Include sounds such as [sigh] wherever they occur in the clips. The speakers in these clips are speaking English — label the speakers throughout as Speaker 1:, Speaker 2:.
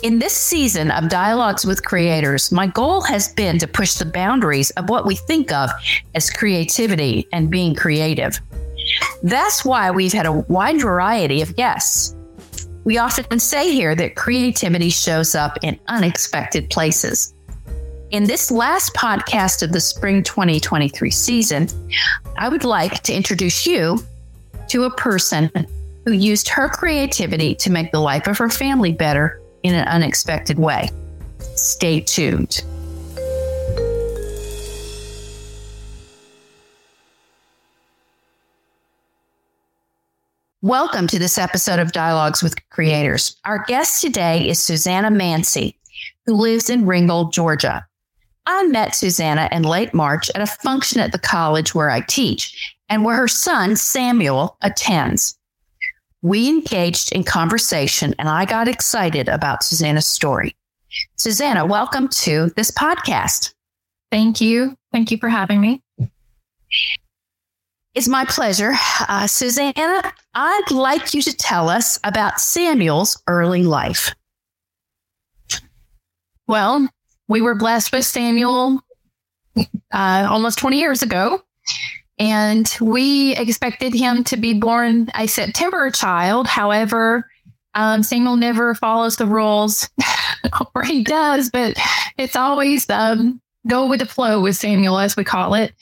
Speaker 1: In this season of Dialogues with Creators, my goal has been to push the boundaries of what we think of as creativity and being creative. That's why we've had a wide variety of guests. We often say here that creativity shows up in unexpected places. In this last podcast of the spring 2023 season, I would like to introduce you to a person who used her creativity to make the life of her family better in an unexpected way. Stay tuned. Welcome to this episode of Dialogues with Creators. Our guest today is Suzanna Mansi, who lives in Ringgold, Georgia. I met Susanna in late March at a function at the college where I teach and where her son, Samuel, attends. We engaged in conversation and I got excited about Suzanna's story. Suzanna, welcome to this podcast.
Speaker 2: Thank you. Thank you for having me.
Speaker 1: It's my pleasure. Uh, Suzanna, I'd like you to tell us about Samuel's early life.
Speaker 2: Well, we were blessed with Samuel uh, almost 20 years ago. And we expected him to be born a September child. However, um, Samuel never follows the rules, [laughs] or he does, but it's always um, go with the flow with Samuel, as we call it.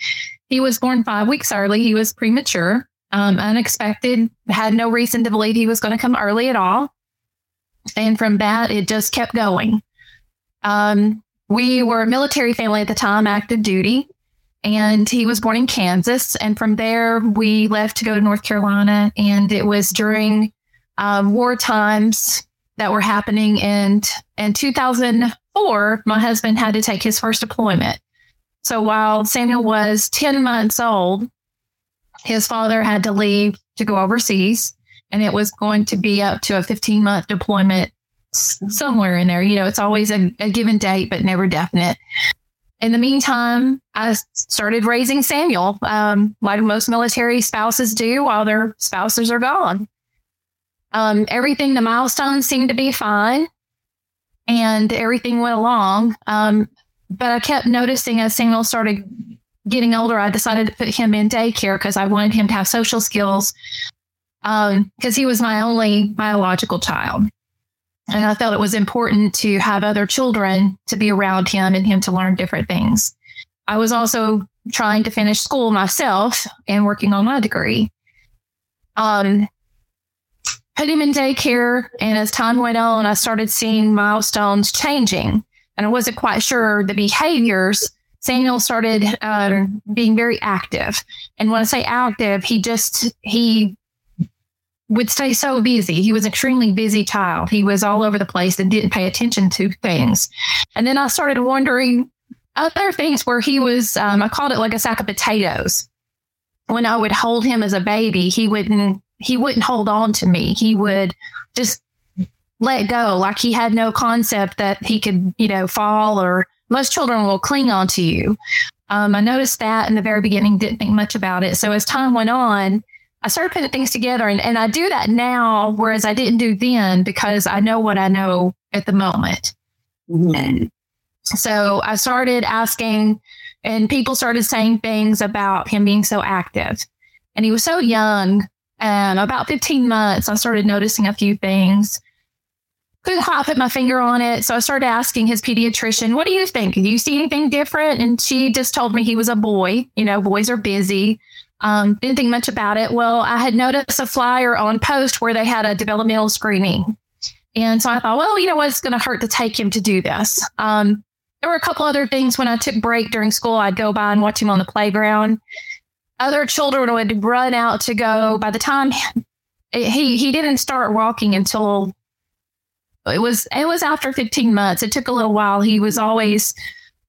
Speaker 2: He was born five weeks early. He was premature, um, unexpected, had no reason to believe he was going to come early at all. And from that, it just kept going. Um, we were a military family at the time, active duty and he was born in Kansas. And from there, we left to go to North Carolina. And it was during um, war times that were happening. And in 2004, my husband had to take his first deployment. So while Samuel was 10 months old, his father had to leave to go overseas. And it was going to be up to a 15 month deployment somewhere in there. You know, it's always a, a given date, but never definite in the meantime, I started raising Samuel, um, like most military spouses do while their spouses are gone. Um, everything, the milestones seemed to be fine and everything went along. Um, but I kept noticing as Samuel started getting older, I decided to put him in daycare because I wanted him to have social skills because um, he was my only biological child. And I felt it was important to have other children to be around him and him to learn different things. I was also trying to finish school myself and working on my degree. Um, put him in daycare, and as time went on, I started seeing milestones changing, and I wasn't quite sure the behaviors. Samuel started uh, being very active, and when I say active, he just he would stay so busy. He was an extremely busy child. He was all over the place and didn't pay attention to things. And then I started wondering other things where he was, um, I called it like a sack of potatoes. When I would hold him as a baby, he wouldn't, he wouldn't hold on to me. He would just let go. Like he had no concept that he could, you know, fall or most children will cling on to you. Um, I noticed that in the very beginning, didn't think much about it. So as time went on, I started putting things together and, and I do that now, whereas I didn't do then because I know what I know at the moment. Mm-hmm. So I started asking, and people started saying things about him being so active. And he was so young. And about 15 months, I started noticing a few things. Couldn't quite put my finger on it. So I started asking his pediatrician, What do you think? Do you see anything different? And she just told me he was a boy. You know, boys are busy. Um, didn't think much about it. Well, I had noticed a flyer on post where they had a developmental screening. And so I thought, well, you know what? It's going to hurt to take him to do this. Um, there were a couple other things when I took break during school, I'd go by and watch him on the playground. Other children would run out to go. By the time he he didn't start walking until it was it was after 15 months. It took a little while. He was always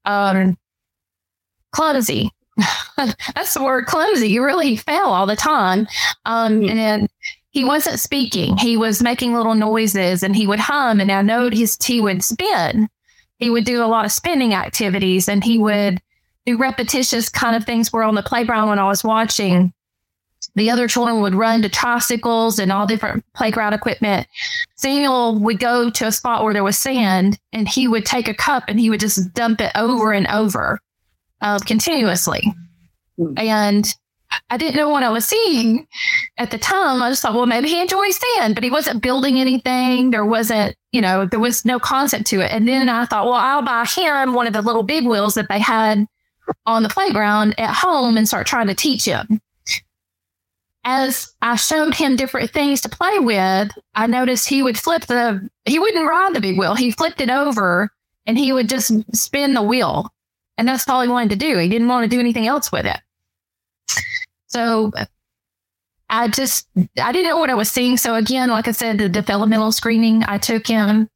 Speaker 2: um, clumsy. [laughs] that's the word clumsy. He really fell all the time. Um, mm-hmm. and he wasn't speaking. He was making little noises and he would hum and I noticed he would spin. He would do a lot of spinning activities and he would do repetitious kind of things where on the playground when I was watching, the other children would run to tricycles and all different playground equipment. Samuel would go to a spot where there was sand and he would take a cup and he would just dump it over and over uh, continuously. Hmm. And I didn't know what I was seeing at the time. I just thought, well, maybe he enjoys sand, but he wasn't building anything. There wasn't, you know, there was no concept to it. And then I thought, well, I'll buy him one of the little big wheels that they had on the playground at home and start trying to teach him. As I showed him different things to play with, I noticed he would flip the, he wouldn't ride the big wheel. He flipped it over and he would just spin the wheel. And that's all he wanted to do. He didn't want to do anything else with it. So I just, I didn't know what I was seeing. So again, like I said, the developmental screening, I took him.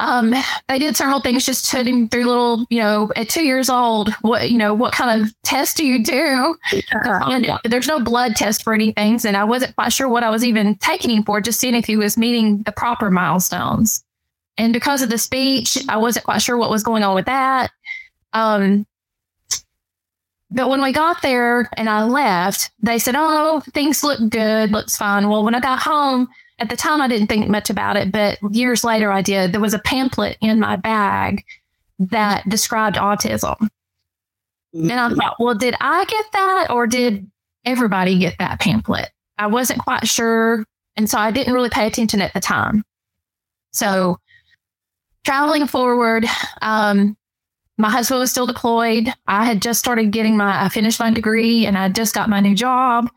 Speaker 2: Um, they did several things, just took him through little, you know, at two years old, what, you know, what kind of [laughs] test do you do? and there's no blood test for anything. And I wasn't quite sure what I was even taking him for, just seeing if he was meeting the proper milestones. And because of the speech, I wasn't quite sure what was going on with that. Um, but when we got there and I left, they said, Oh, things look good, looks fine. Well, when I got home, at the time I didn't think much about it, but years later I did. There was a pamphlet in my bag that described autism. And I thought, well, did I get that or did everybody get that pamphlet? I wasn't quite sure. And so I didn't really pay attention at the time. So traveling forward, um, my husband was still deployed. I had just started getting my, I finished my degree and I just got my new job.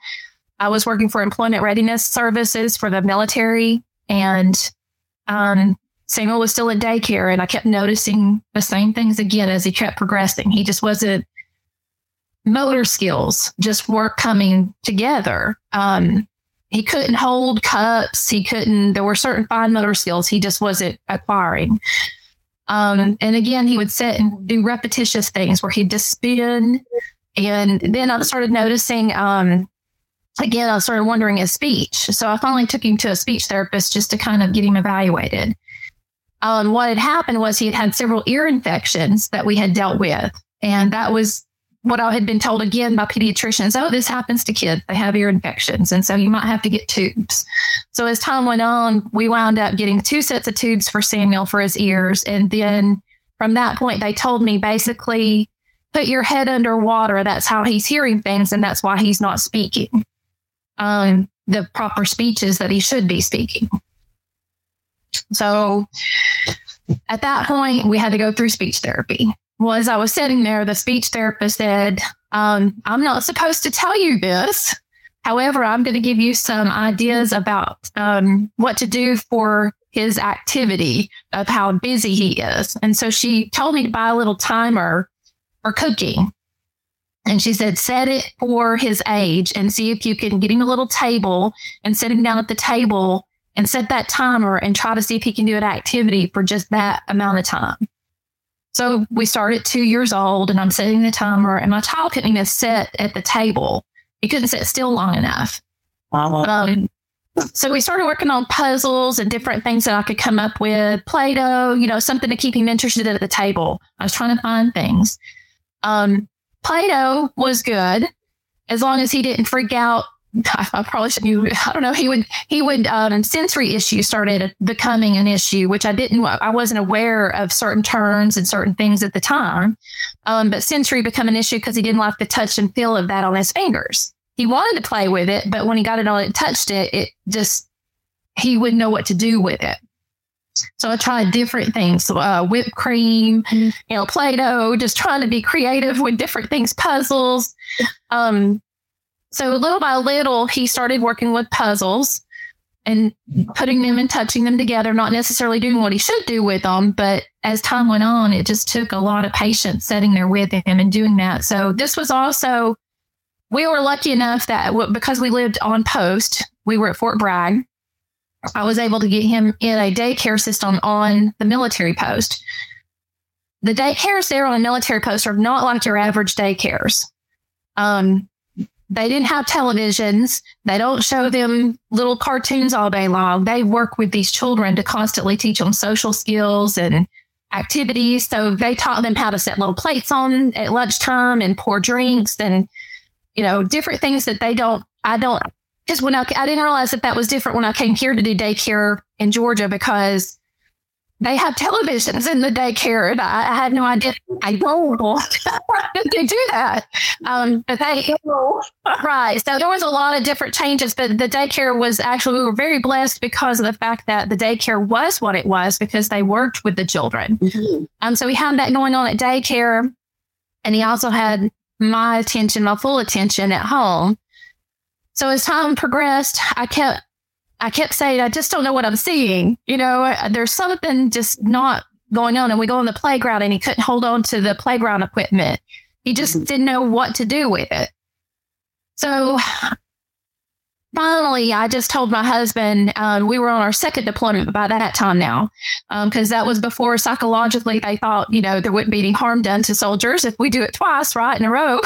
Speaker 2: I was working for employment readiness services for the military and um, Samuel was still in daycare and I kept noticing the same things again as he kept progressing. He just wasn't motor skills just weren't coming together. Um, he couldn't hold cups. He couldn't, there were certain fine motor skills he just wasn't acquiring. Um, and again, he would sit and do repetitious things where he'd just spin. And then I started noticing, um, again, I started wondering his speech. So I finally took him to a speech therapist just to kind of get him evaluated. Um, what had happened was he had had several ear infections that we had dealt with. And that was what I had been told again by pediatricians, oh, this happens to kids. They have ear infections. And so you might have to get tubes. So as time went on, we wound up getting two sets of tubes for Samuel for his ears. And then from that point, they told me basically, put your head underwater. That's how he's hearing things. And that's why he's not speaking um, the proper speeches that he should be speaking. So at that point, we had to go through speech therapy. Well, as I was sitting there, the speech therapist said, um, I'm not supposed to tell you this. However, I'm going to give you some ideas about um, what to do for his activity of how busy he is. And so she told me to buy a little timer for cooking. And she said, set it for his age and see if you can get him a little table and sit him down at the table and set that timer and try to see if he can do an activity for just that amount of time. So we start at two years old and I'm setting the timer and my child couldn't even sit at the table. He couldn't sit still long enough. Um, so we started working on puzzles and different things that I could come up with, Play-Doh, you know, something to keep him interested at the table. I was trying to find things. Um, Play-Doh was good as long as he didn't freak out [laughs] I probably shouldn't. I don't know. He would. He would. Um, sensory issues started becoming an issue, which I didn't. I wasn't aware of certain terms and certain things at the time. Um, but sensory become an issue because he didn't like the touch and feel of that on his fingers. He wanted to play with it, but when he got it on and touched it, it just he wouldn't know what to do with it. So I tried different things, uh, whipped cream, you know, Play-Doh, just trying to be creative with different things, puzzles. Um, so little by little, he started working with puzzles and putting them and touching them together, not necessarily doing what he should do with them. But as time went on, it just took a lot of patience sitting there with him and doing that. So this was also, we were lucky enough that because we lived on post, we were at Fort Bragg. I was able to get him in a daycare system on the military post. The daycares there on a military post are not like your average daycares. Um, they didn't have televisions. They don't show them little cartoons all day long. They work with these children to constantly teach them social skills and activities. So they taught them how to set little plates on at lunchtime and pour drinks and, you know, different things that they don't, I don't, because when I, I didn't realize that that was different when I came here to do daycare in Georgia because they have televisions in the daycare. And I, I had no idea. I don't. [laughs] they do that. Um, but they, right. So there was a lot of different changes, but the daycare was actually, we were very blessed because of the fact that the daycare was what it was because they worked with the children. Mm-hmm. Um, so we had that going on at daycare. And he also had my attention, my full attention at home. So as time progressed, I kept I kept saying, I just don't know what I'm seeing. You know, there's something just not going on. And we go on the playground and he couldn't hold on to the playground equipment. He just mm-hmm. didn't know what to do with it. So finally, I just told my husband, uh, we were on our second deployment by that time now, because um, that was before psychologically they thought, you know, there wouldn't be any harm done to soldiers if we do it twice, right, in a row.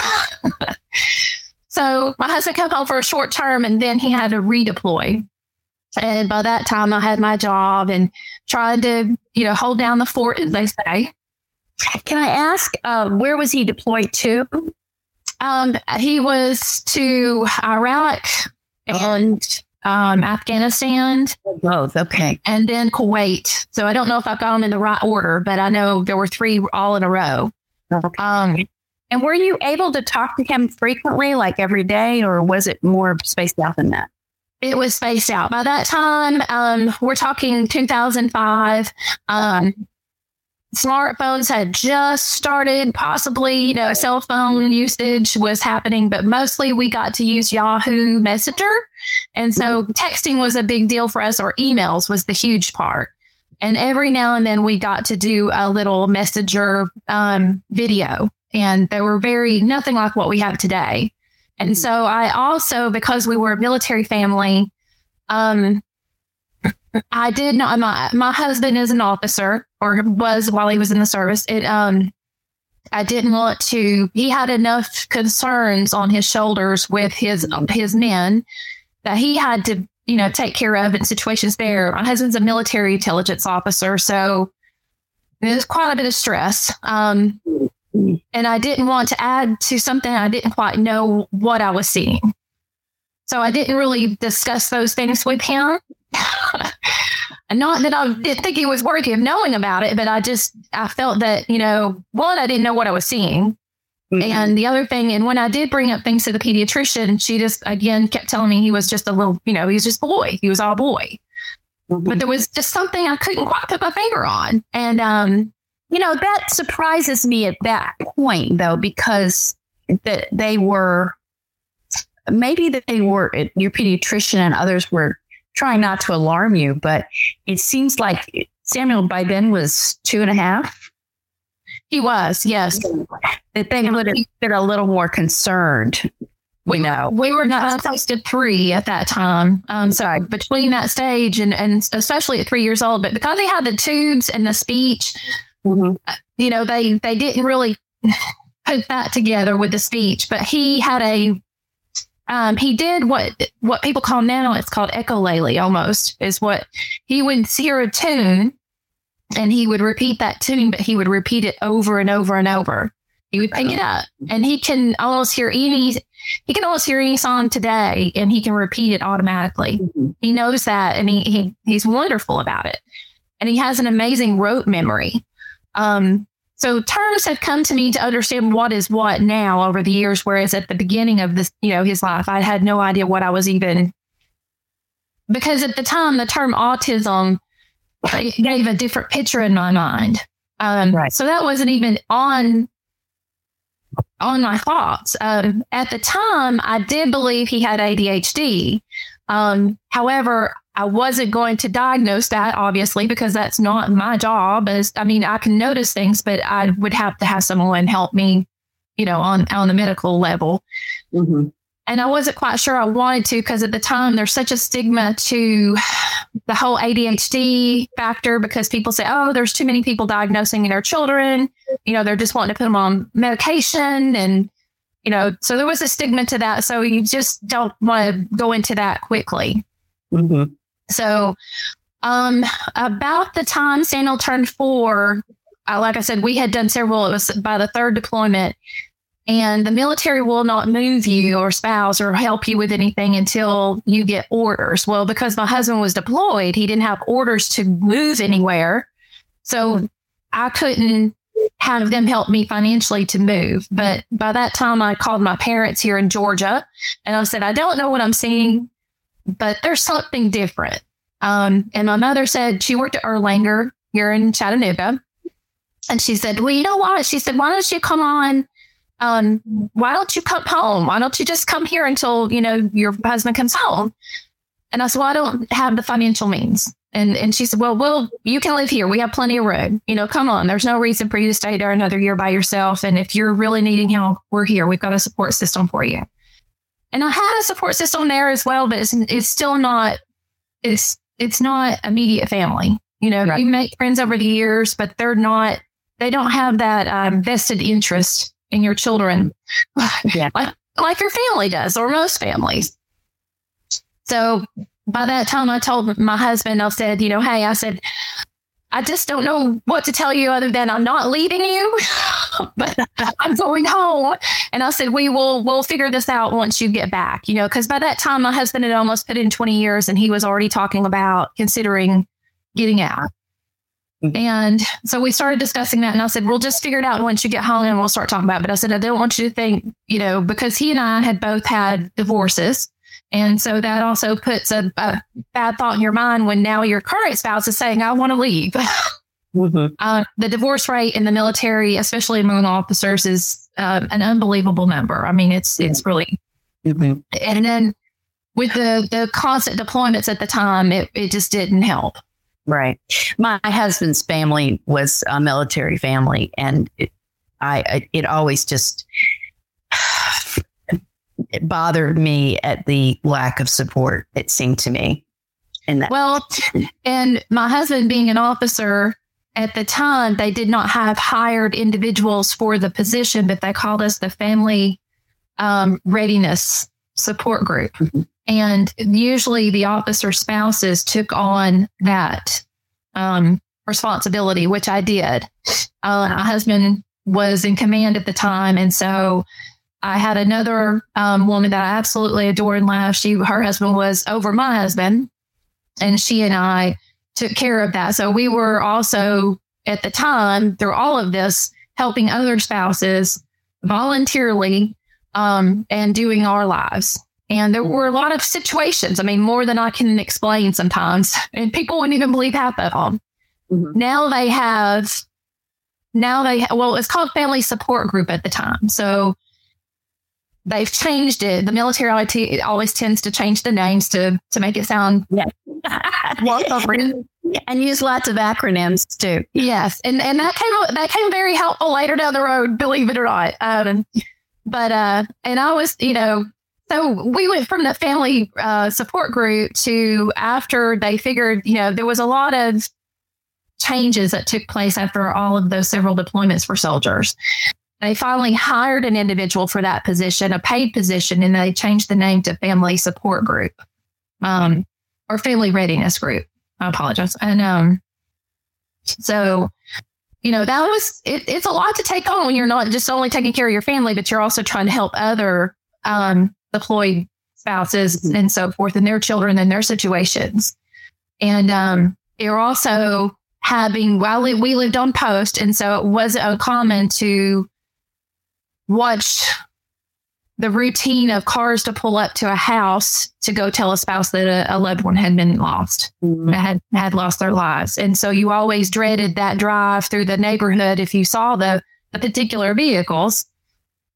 Speaker 2: [laughs] so my husband came home for a short term and then he had to redeploy. And by that time, I had my job and tried to, you know, hold down the fort, as they say.
Speaker 1: Can I ask, uh, where was he deployed to?
Speaker 2: Um, he was to Iraq and um, Afghanistan.
Speaker 1: Both, okay.
Speaker 2: And then Kuwait. So I don't know if I got them in the right order, but I know there were three all in a row.
Speaker 1: Okay. Um, and were you able to talk to him frequently, like every day, or was it more spaced out than that?
Speaker 2: It was spaced out. By that time, um, we're talking 2005. Um, smartphones had just started, possibly, you know, cell phone usage was happening, but mostly we got to use Yahoo Messenger. And so texting was a big deal for us, or emails was the huge part. And every now and then we got to do a little messenger um, video. And they were very, nothing like what we have today. And mm-hmm. so I also, because we were a military family, um, I did not. My my husband is an officer, or was while he was in the service. It um, I didn't want to. He had enough concerns on his shoulders with his his men that he had to, you know, take care of in situations there. My husband's a military intelligence officer, so there's quite a bit of stress. Um, and I didn't want to add to something I didn't quite know what I was seeing. So I didn't really discuss those things with him. [laughs] not that I didn't think he was worthy of knowing about it, but I just I felt that, you know, one, I didn't know what I was seeing. Mm-hmm. And the other thing, and when I did bring up things to the pediatrician, she just again kept telling me he was just a little, you know, he was just boy. He was all boy. Mm-hmm. But there was just something I couldn't quite put my finger on. And um,
Speaker 1: you know, that surprises me at that point, though, because that they were maybe that they were your pediatrician and others were trying not to alarm you, but it seems like Samuel by then was two and a half.
Speaker 2: He was, yes.
Speaker 1: That they would have been a little more concerned. We know
Speaker 2: we were not close to three at that time. Um, so between that stage and and especially at three years old, but because he had the tubes and the speech, Mm-hmm. You know, they they didn't really put that together with the speech, but he had a um, he did what what people call now it's called echolalia almost is what he would hear a tune and he would repeat that tune, but he would repeat it over and over and over. He would pick it up and he can almost hear any he can almost hear any song today and he can repeat it automatically. Mm-hmm. He knows that and he, he he's wonderful about it. And he has an amazing rote memory. Um, so terms have come to me to understand what is what now over the years, whereas at the beginning of this, you know, his life, I had no idea what I was even because at the time the term autism gave a different picture in my mind. Um, right. So that wasn't even on on my thoughts. Um, at the time, I did believe he had ADHD. Um, however, I wasn't going to diagnose that, obviously, because that's not my job. As I mean, I can notice things, but I would have to have someone help me, you know, on on the medical level. Mm-hmm. And I wasn't quite sure I wanted to because at the time there's such a stigma to the whole ADHD factor because people say, oh, there's too many people diagnosing their children. You know, they're just wanting to put them on medication and you know, so there was a stigma to that. So you just don't want to go into that quickly. Mm-hmm. So, um, about the time Samuel turned four, uh, like I said, we had done several. It was by the third deployment. And the military will not move you or spouse or help you with anything until you get orders. Well, because my husband was deployed, he didn't have orders to move anywhere. So I couldn't have them help me financially to move. But by that time, I called my parents here in Georgia and I said, I don't know what I'm seeing, but there's something different. Um, and my mother said she worked at Erlanger here in Chattanooga. And she said, Well, you know what? She said, Why don't you come on? Um, why don't you come home? Why don't you just come here until, you know, your husband comes home? And I said, Well, I don't have the financial means. And and she said, Well, well, you can live here. We have plenty of room. You know, come on. There's no reason for you to stay there another year by yourself. And if you're really needing help, we're here. We've got a support system for you. And I had a support system there as well, but it's it's still not it's it's not immediate family. You know, right. you make friends over the years, but they're not they don't have that um, vested interest in your children [sighs] yeah. like, like your family does or most families. So by that time, I told my husband, I said, you know, hey, I said, I just don't know what to tell you other than I'm not leaving you, [laughs] [laughs] but I'm going home. And I said, we will, we'll figure this out once you get back, you know, because by that time, my husband had almost put in 20 years and he was already talking about considering getting out. Mm-hmm. And so we started discussing that. And I said, we'll just figure it out once you get home and we'll start talking about it. But I said, I don't want you to think, you know, because he and I had both had divorces. And so that also puts a, a bad thought in your mind when now your current spouse is saying, I want to leave. [laughs] Mm-hmm. Uh, the divorce rate in the military, especially among officers, is uh, an unbelievable number. I mean, it's it's really. Mm-hmm. And then with the the constant deployments at the time, it, it just didn't help.
Speaker 1: Right. My husband's family was a military family, and it, I it always just it [sighs] bothered me at the lack of support. It seemed to me,
Speaker 2: and that well, and my husband being an officer at the time, they did not have hired individuals for the position, but they called us the family um, readiness support group. Mm-hmm. And usually the officer spouses took on that um, responsibility, which I did. Uh, my husband was in command at the time. And so I had another um, woman that I absolutely adore and love. She, her husband was over my husband, and she and I took care of that. So we were also at the time through all of this helping other spouses voluntarily um, and doing our lives. And there were a lot of situations, I mean, more than I can explain sometimes. [laughs] And people wouldn't even believe half of them. Mm-hmm. Now they have, now they, ha- well, it's called Family Support Group at the time. So they've changed it. The military IT always tends to change the names to to make it sound yeah. [laughs]
Speaker 1: and use lots of acronyms too.
Speaker 2: Yes, and and that came that came very helpful later down the road, believe it or not. Um, but uh, and I was, you know, so we went from the family uh, support group to after they figured, you know, there was a lot of changes that took place after all of those several deployments for soldiers. They finally hired an individual for that position, a paid position, and they changed the name to Family Support Group um, or Family Readiness Group. I apologize. And um, so, you know, that was it, it's a lot to take on when you're not just only taking care of your family, but you're also trying to help other um, deployed spouses mm-hmm. and so forth and their children and their situations. And um, you're also having, while we lived on post, and so it wasn't uncommon to watch the routine of cars to pull up to a house to go tell a spouse that a, a loved one had been lost, mm-hmm. had had lost their lives, and so you always dreaded that drive through the neighborhood if you saw the the particular vehicles.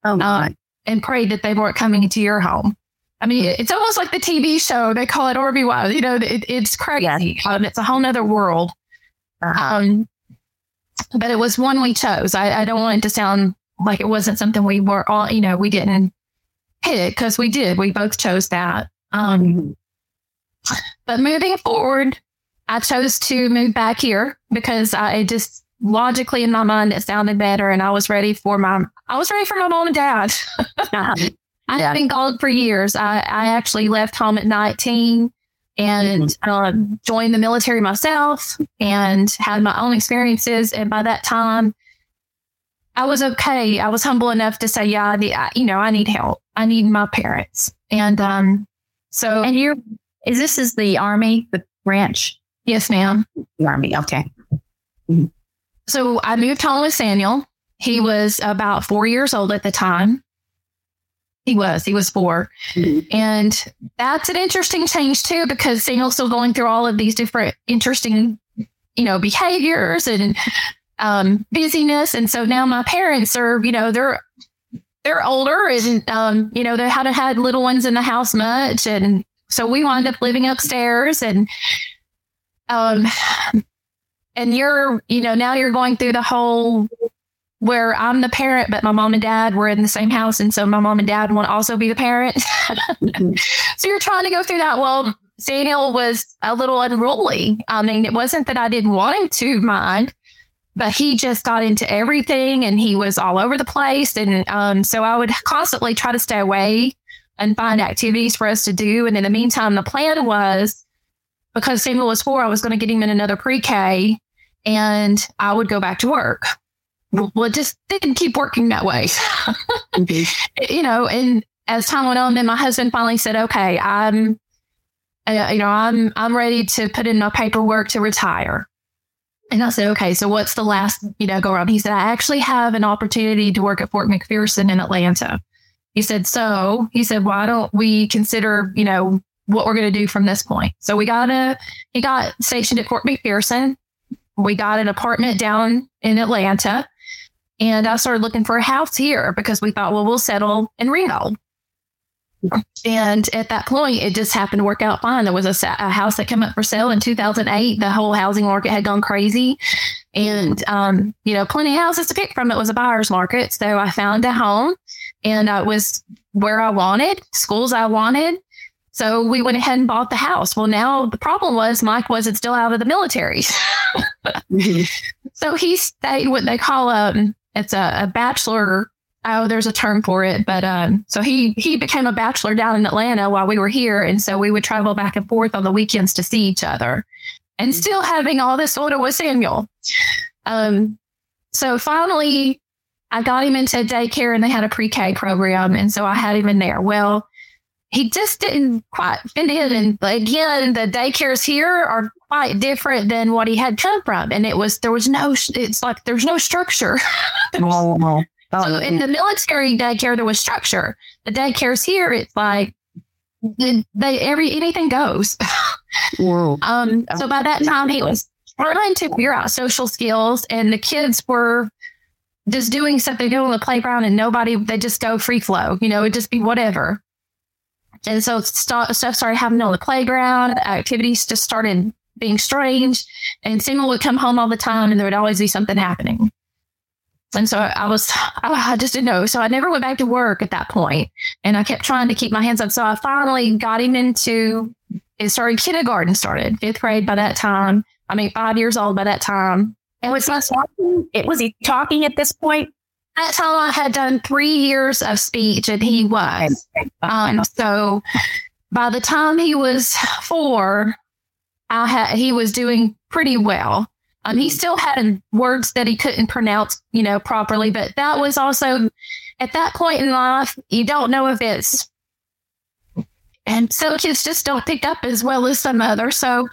Speaker 2: Oh. Uh, and prayed that they weren't coming into your home. I mean, it's almost like the TV show. They call it Army Wives. You know, it, it's crazy. Um, it's a whole nother world. Uh-huh. Um, but it was one we chose. I, I, don't want it to sound like it wasn't something we were all, you know, we didn't pick because we did. We both chose that. Um, but moving forward, I chose to move back here because I just logically in my mind it sounded better and I was ready for my I was ready for my mom and dad. I've [laughs] yeah. been gone for years. I, I actually left home at 19 and mm-hmm. uh, joined the military myself and had my own experiences. And by that time, I was okay. I was humble enough to say, yeah, I need, I, you know, I need help. I need my parents. And um, so,
Speaker 1: And you're, is this is the army, the branch?
Speaker 2: yes, ma'am.
Speaker 1: The army. Okay.
Speaker 2: So I moved home with Samuel. He was about four years old at the time. He was, he was 4 And that's an interesting change too, because Samuel's still going through all of these different interesting, you know, behaviors and um, busyness. And so now my parents are, you know, they're they're older and um, you know, they hadn't had little ones in the house much. And so we wound up living upstairs and um and you're, you know, now you're going through the whole where I'm the parent, but my mom and dad were in the same house. And so my mom and dad want to also be the parent. [laughs] so you're trying to go through that. Well, Daniel was a little unruly. I mean, it wasn't that I didn't want him to mind, but he just got into everything and he was all over the place. And um, so I would constantly try to stay away and find activities for us to do. And in the meantime, the plan was because Samuel was four, I was going to get him in another pre K and I would go back to work. Well, it just didn't keep working that way. [laughs] you know, and as time went on, then my husband finally said, okay, I'm, uh, you know, I'm, I'm ready to put in my paperwork to retire. And I said, okay, so what's the last, you know, go around? He said, I actually have an opportunity to work at Fort McPherson in Atlanta. He said, so he said, why don't we consider, you know, what we're going to do from this point? So we got a, he got stationed at Fort McPherson. We got an apartment down in Atlanta and I started looking for a house here because we thought, well, we'll settle in Reno. And at that point, it just happened to work out fine. There was a, a house that came up for sale in 2008. The whole housing market had gone crazy. And, um, you know, plenty of houses to pick from. It was a buyer's market. So I found a home and it was where I wanted, schools I wanted. So we went ahead and bought the house. Well, now the problem was Mike wasn't still out of the military. [laughs] so he stayed what they call a, it's a, a bachelor oh there's a term for it but um so he he became a bachelor down in atlanta while we were here and so we would travel back and forth on the weekends to see each other. And still having all this order with samuel. Um so finally i got him into daycare and they had a pre-k program and so i had him in there. Well he just didn't quite fit in and again the daycares here are quite different than what he had come from and it was there was no it's like there's no structure [laughs]
Speaker 1: Oh,
Speaker 2: so in the military daycare, there was structure. The daycares here, it's like they, they every anything goes. [laughs] um, so by that time, he was trying to figure out social skills, and the kids were just doing stuff they do on the playground, and nobody they just go free flow. You know, it just be whatever. And so st- stuff started happening on the playground. Activities just started being strange, and Samuel would come home all the time, and there would always be something happening. And so I was, [sighs] I just didn't know. So I never went back to work at that point, and I kept trying to keep my hands up. So I finally got him into. It started kindergarten, started fifth grade by that time. I mean, five years old by that time.
Speaker 1: And was he talking? It was he talking at this point?
Speaker 2: At that time, I had done three years of speech, and he was. Um, so by the time he was four, I had he was doing pretty well. Um, he still had words that he couldn't pronounce, you know, properly, but that was also at that point in life, you don't know if it's and some kids just don't pick up as well as some others. So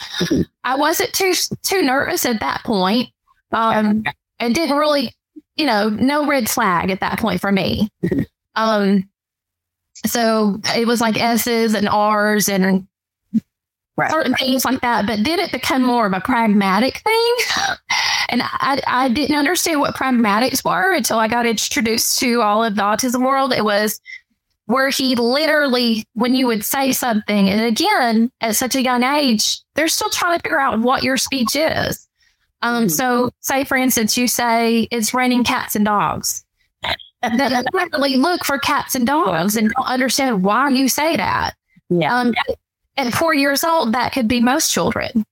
Speaker 2: I wasn't too too nervous at that point. Um, and didn't really, you know, no red flag at that point for me. [laughs] Um, so it was like S's and R's and
Speaker 1: Right.
Speaker 2: certain things like that. But did it become more of a pragmatic thing? [laughs] And I, I didn't understand what pragmatics were until I got introduced to all of the autism world. It was where he literally, when you would say something, and again, at such a young age, they're still trying to figure out what your speech is. Um, so, say for instance, you say it's raining cats and dogs. Then literally look for cats and dogs and don't understand why you say that.
Speaker 1: Yeah.
Speaker 2: Um, at four years old, that could be most children.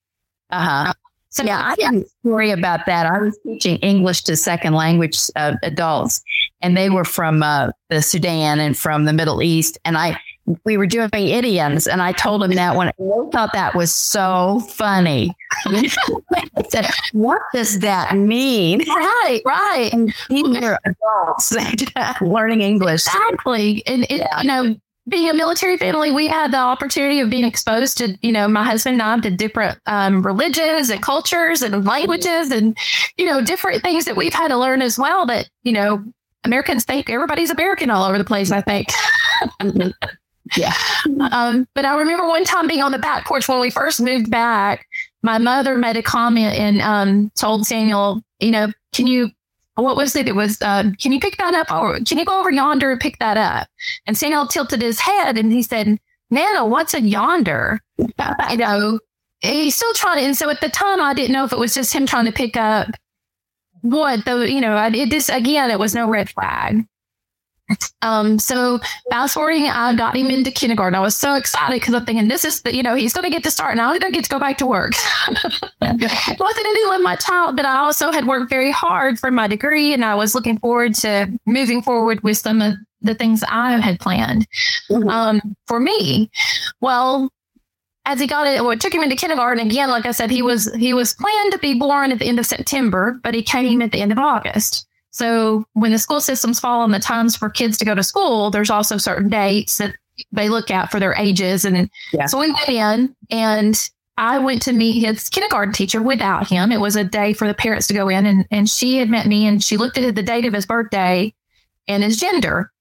Speaker 1: Uh huh.
Speaker 2: So
Speaker 1: Yeah, I a story about that. I was teaching English to second language uh, adults, and they were from uh, the Sudan and from the Middle East. And I we were doing idioms, and I told them that one. I thought that was so funny. I [laughs] said, "What does that mean?" [laughs]
Speaker 2: Right, right.
Speaker 1: And these are adults [laughs] learning English.
Speaker 2: Exactly, and it, you know, being a military family, we had the opportunity of being exposed to, you know, my husband and I to different um, religions and cultures and languages and, you know, different things that we've had to learn as well that, you know, Americans think everybody's American all over the place, I think. [laughs]
Speaker 1: yeah.
Speaker 2: Um, but I remember one time being on the back porch when we first moved back, my mother made a comment and um, told Samuel, you know, can you what was it? It was, uh, can you pick that up or can you go over yonder and pick that up? And Samuel tilted his head and he said, Nana, what's a yonder? you know, he's still trying to. And so at the time, I didn't know if it was just him trying to pick up what, though, you know, it just, again, it was no red flag. Um, so fast forwarding, I got him into kindergarten. I was so excited because I'm thinking this is the, you know, he's going to get to start now. He's going to get to go back to work. it wasn't anything with my child, but I also had worked very hard for my degree and I was looking forward to moving forward with some of the things I had planned mm-hmm. um, for me. Well, as he got it, well, it took him into kindergarten again. Like I said, he was he was planned to be born at the end of September, but he came at the end of August. So when the school systems fall on the times for kids to go to school, there's also certain dates that they look at for their ages. And yeah. so we went in and I went to meet his kindergarten teacher without him. It was a day for the parents to go in and, and she had met me and she looked at the date of his birthday and his gender.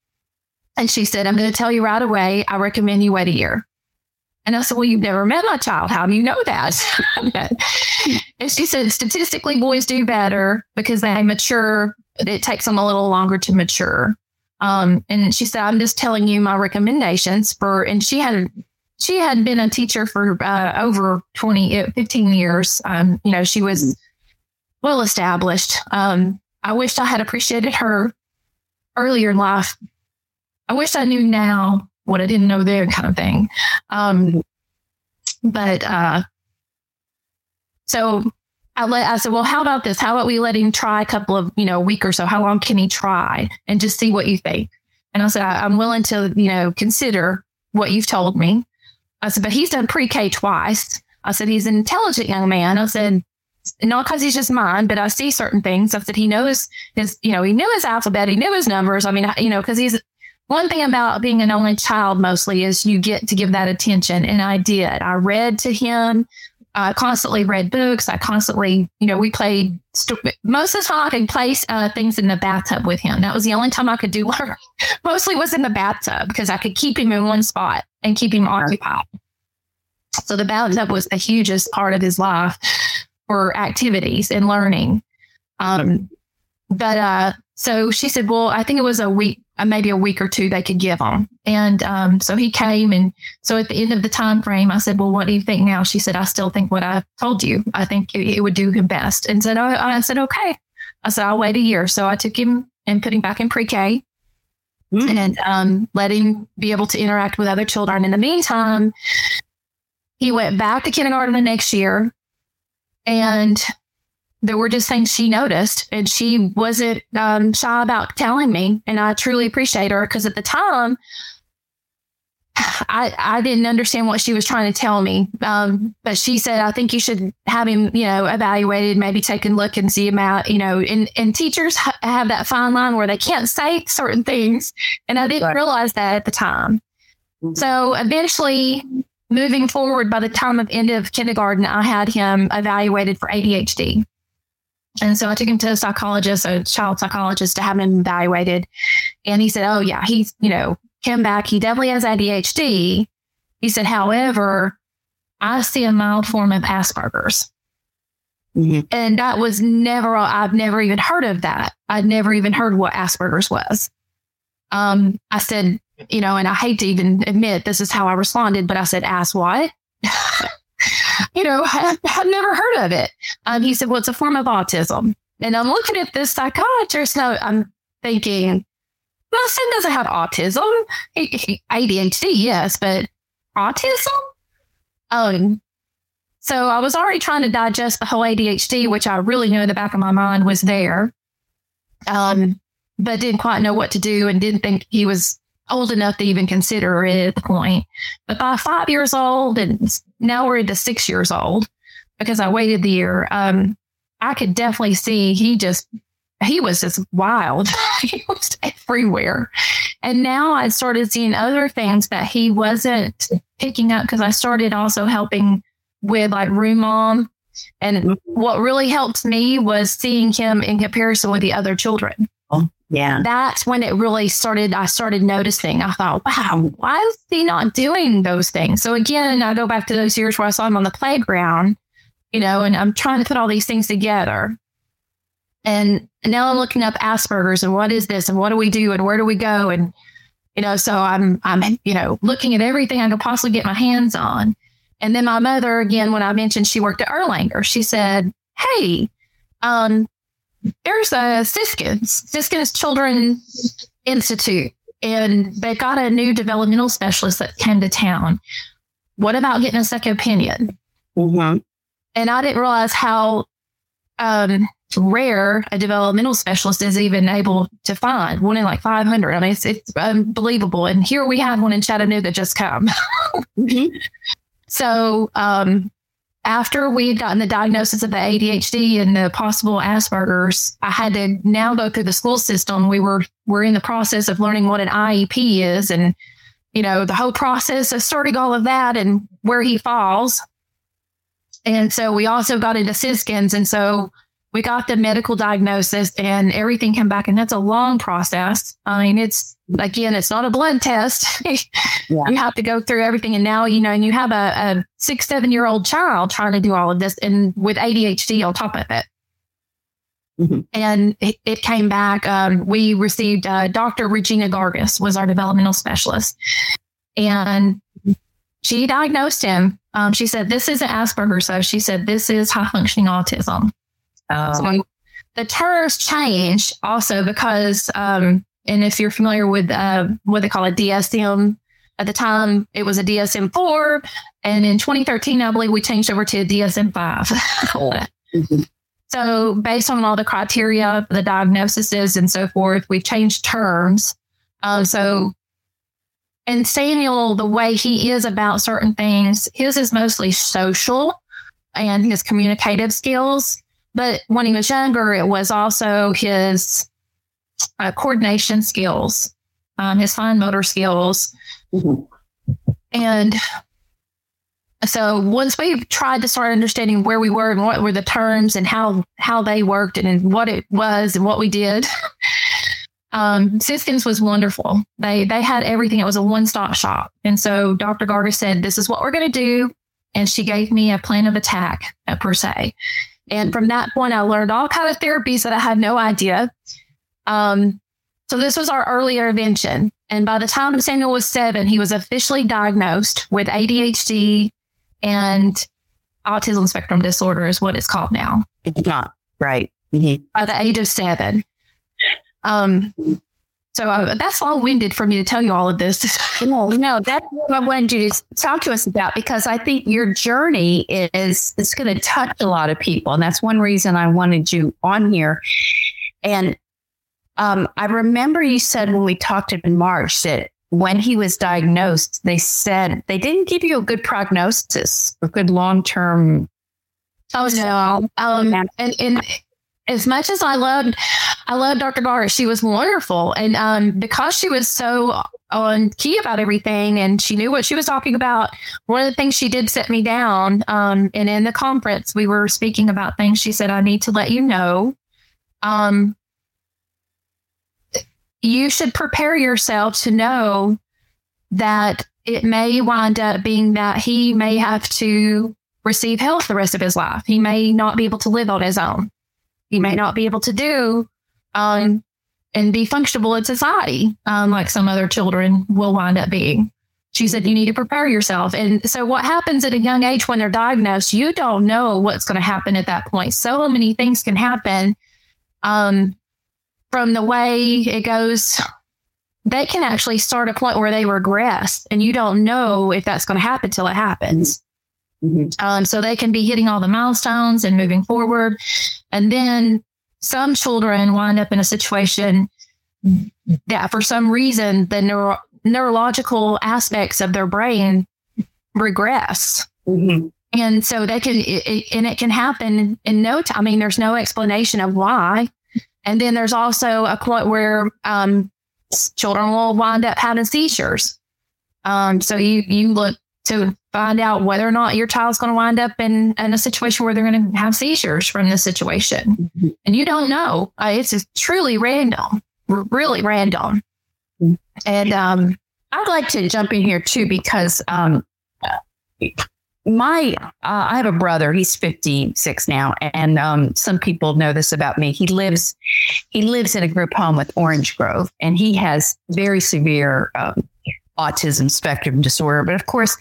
Speaker 2: And she said, I'm going to tell you right away, I recommend you wait a year. And I said, Well, you've never met my child. How do you know that? [laughs] and she said, Statistically, boys do better because they mature it takes them a little longer to mature. Um, and she said, I'm just telling you my recommendations for, and she had, she had been a teacher for uh, over 20, uh, 15 years. Um, you know, she was well established. Um, I wished I had appreciated her earlier in life. I wish I knew now what I didn't know there kind of thing. Um, but, uh, so I let I said, well, how about this? How about we let him try a couple of, you know, a week or so? How long can he try and just see what you think? And I said, I, am willing to, you know, consider what you've told me. I said, but he's done pre-K twice. I said, he's an intelligent young man. I said, not because he's just mine, but I see certain things. I said, he knows his, you know, he knew his alphabet, he knew his numbers. I mean, you know, because he's one thing about being an only child mostly is you get to give that attention. And I did. I read to him. I constantly read books. I constantly, you know, we played st- most of the time I could play uh, things in the bathtub with him. That was the only time I could do work. [laughs] Mostly was in the bathtub because I could keep him in one spot and keep him occupied. So the bathtub was the hugest part of his life for activities and learning. Um, but uh, so she said, well, I think it was a week, uh, maybe a week or two they could give him. And um, so he came. And so at the end of the time frame, I said, well, what do you think now? She said, I still think what I told you. I think it, it would do him best. And said, I, I said, okay. I said, I'll wait a year. So I took him and put him back in pre-K mm. and um, let him be able to interact with other children. In the meantime, he went back to kindergarten the next year and there were just things she noticed and she wasn't um, shy about telling me. And I truly appreciate her because at the time, [sighs] I, I didn't understand what she was trying to tell me. Um, but she said, I think you should have him, you know, evaluated, maybe take a look and see him out, you know, and, and teachers ha- have that fine line where they can't say certain things. And I didn't realize that at the time. Mm-hmm. So eventually moving forward, by the time of end of kindergarten, I had him evaluated for ADHD. And so I took him to a psychologist, a child psychologist, to have him evaluated. And he said, Oh, yeah, he's, you know, came back. He definitely has ADHD. He said, However, I see a mild form of Asperger's. Mm-hmm. And that was never, I've never even heard of that. I'd never even heard what Asperger's was. Um, I said, you know, and I hate to even admit this is how I responded, but I said, ask what? [laughs] you know, I, have never heard of it. Um, he said, well, it's a form of autism. And I'm looking at this psychiatrist now, I'm thinking, well, Sin doesn't have autism. ADHD, yes, but autism? Um, so I was already trying to digest the whole ADHD, which I really knew in the back of my mind was there. Um, but didn't quite know what to do and didn't think he was old enough to even consider it at the point. But by five years old, and now we're into six years old because I waited the year, um, I could definitely see he just, he was just wild. [laughs] he was everywhere. And now I started seeing other things that he wasn't picking up because I started also helping with like room mom. And what really helped me was seeing him in comparison with the other children.
Speaker 1: Yeah.
Speaker 2: That's when it really started. I started noticing. I thought, wow, why is he not doing those things? So again, I go back to those years where I saw him on the playground, you know, and I'm trying to put all these things together. And now I'm looking up Asperger's and what is this and what do we do and where do we go? And, you know, so I'm, I'm, you know, looking at everything I could possibly get my hands on. And then my mother, again, when I mentioned she worked at Erlanger, she said, Hey, um, there's a Siskins, Siskins Children Institute, and they got a new developmental specialist that came to town. What about getting a second opinion?
Speaker 1: Mm-hmm.
Speaker 2: And I didn't realize how um, rare a developmental specialist is even able to find one in like 500. I mean, it's, it's unbelievable. And here we have one in Chattanooga just come. mm-hmm. [laughs] So, um, after we had gotten the diagnosis of the ADHD and the possible Asperger's, I had to now go through the school system. We were we're in the process of learning what an IEP is and you know the whole process of sorting all of that and where he falls. And so we also got into Siskins. And so we got the medical diagnosis and everything came back. And that's a long process. I mean, it's again, it's not a blood test. [laughs] yeah. You have to go through everything. And now, you know, and you have a, a six, seven year old child trying to do all of this and with ADHD on top of it. Mm-hmm. And it, it, came back. Um, we received uh, Dr. Regina Gargas was our developmental specialist, and she diagnosed him. Um, she said, "This isn't Asperger's." So she said, "This is high functioning autism." Um, so the terms changed also because, um, and if you're familiar with uh, what they call a DSM, at the time it was a DSM four, and in 2013, I believe we changed over to a DSM 5 mm-hmm. [laughs] So, based on all the criteria, the diagnoses, and so forth, we've changed terms. Um, so, and Samuel, the way he is about certain things, his is mostly social and his communicative skills. But when he was younger, it was also his uh, coordination skills, um, his fine motor skills. Mm-hmm. And so once we tried to start understanding where we were and what were the terms and how how they worked and what it was and what we did, [laughs] um, Siskins was wonderful. They they had everything. It was a one stop shop. And so Dr. Gargas said, "This is what we're going to do," and she gave me a plan of attack uh, per se. And from that point, I learned all kind of therapies that I had no idea. Um, so this was our early intervention. And by the time Samuel was seven, he was officially diagnosed with ADHD and autism spectrum disorder is what it's called now.
Speaker 1: It's not right. Mm-hmm.
Speaker 2: By the age of seven. Um, so uh, that's long winded for me to tell you all of this. [laughs]
Speaker 1: no, no, that's what I wanted you to talk to us about because I think your journey is it's going to touch a lot of people, and that's one reason I wanted you on here. And um, I remember you said when we talked in March that when he was diagnosed, they said they didn't give you a good prognosis or good long term.
Speaker 2: Oh no! Um, and, and as much as I loved, I loved Dr. Garr. She was wonderful, and um, because she was so on key about everything, and she knew what she was talking about. One of the things she did set me down, um, and in the conference we were speaking about things. She said, "I need to let you know, um, you should prepare yourself to know that it may wind up being that he may have to receive help the rest of his life. He may not be able to live on his own." he may not be able to do um, and be functional in society um, like some other children will wind up being. She said, You need to prepare yourself. And so, what happens at a young age when they're diagnosed, you don't know what's going to happen at that point. So many things can happen um, from the way it goes. They can actually start a point where they regress, and you don't know if that's going to happen till it happens. Mm-hmm. Um, so they can be hitting all the milestones and moving forward. And then some children wind up in a situation that for some reason the neuro- neurological aspects of their brain regress. Mm-hmm. And so they can, it, it, and it can happen in no time. I mean, there's no explanation of why. And then there's also a point where um, children will wind up having seizures. Um, so you you look to find out whether or not your child's going to wind up in, in a situation where they're going to have seizures from this situation. Mm-hmm. And you don't know. Uh, it's just truly random, r- really random. Mm-hmm. And um,
Speaker 1: I'd like to jump in here too because um, my uh, I have a brother. He's 56 now, and um, some people know this about me. He lives he lives in a group home with Orange Grove, and he has very severe um, autism spectrum disorder. But of course,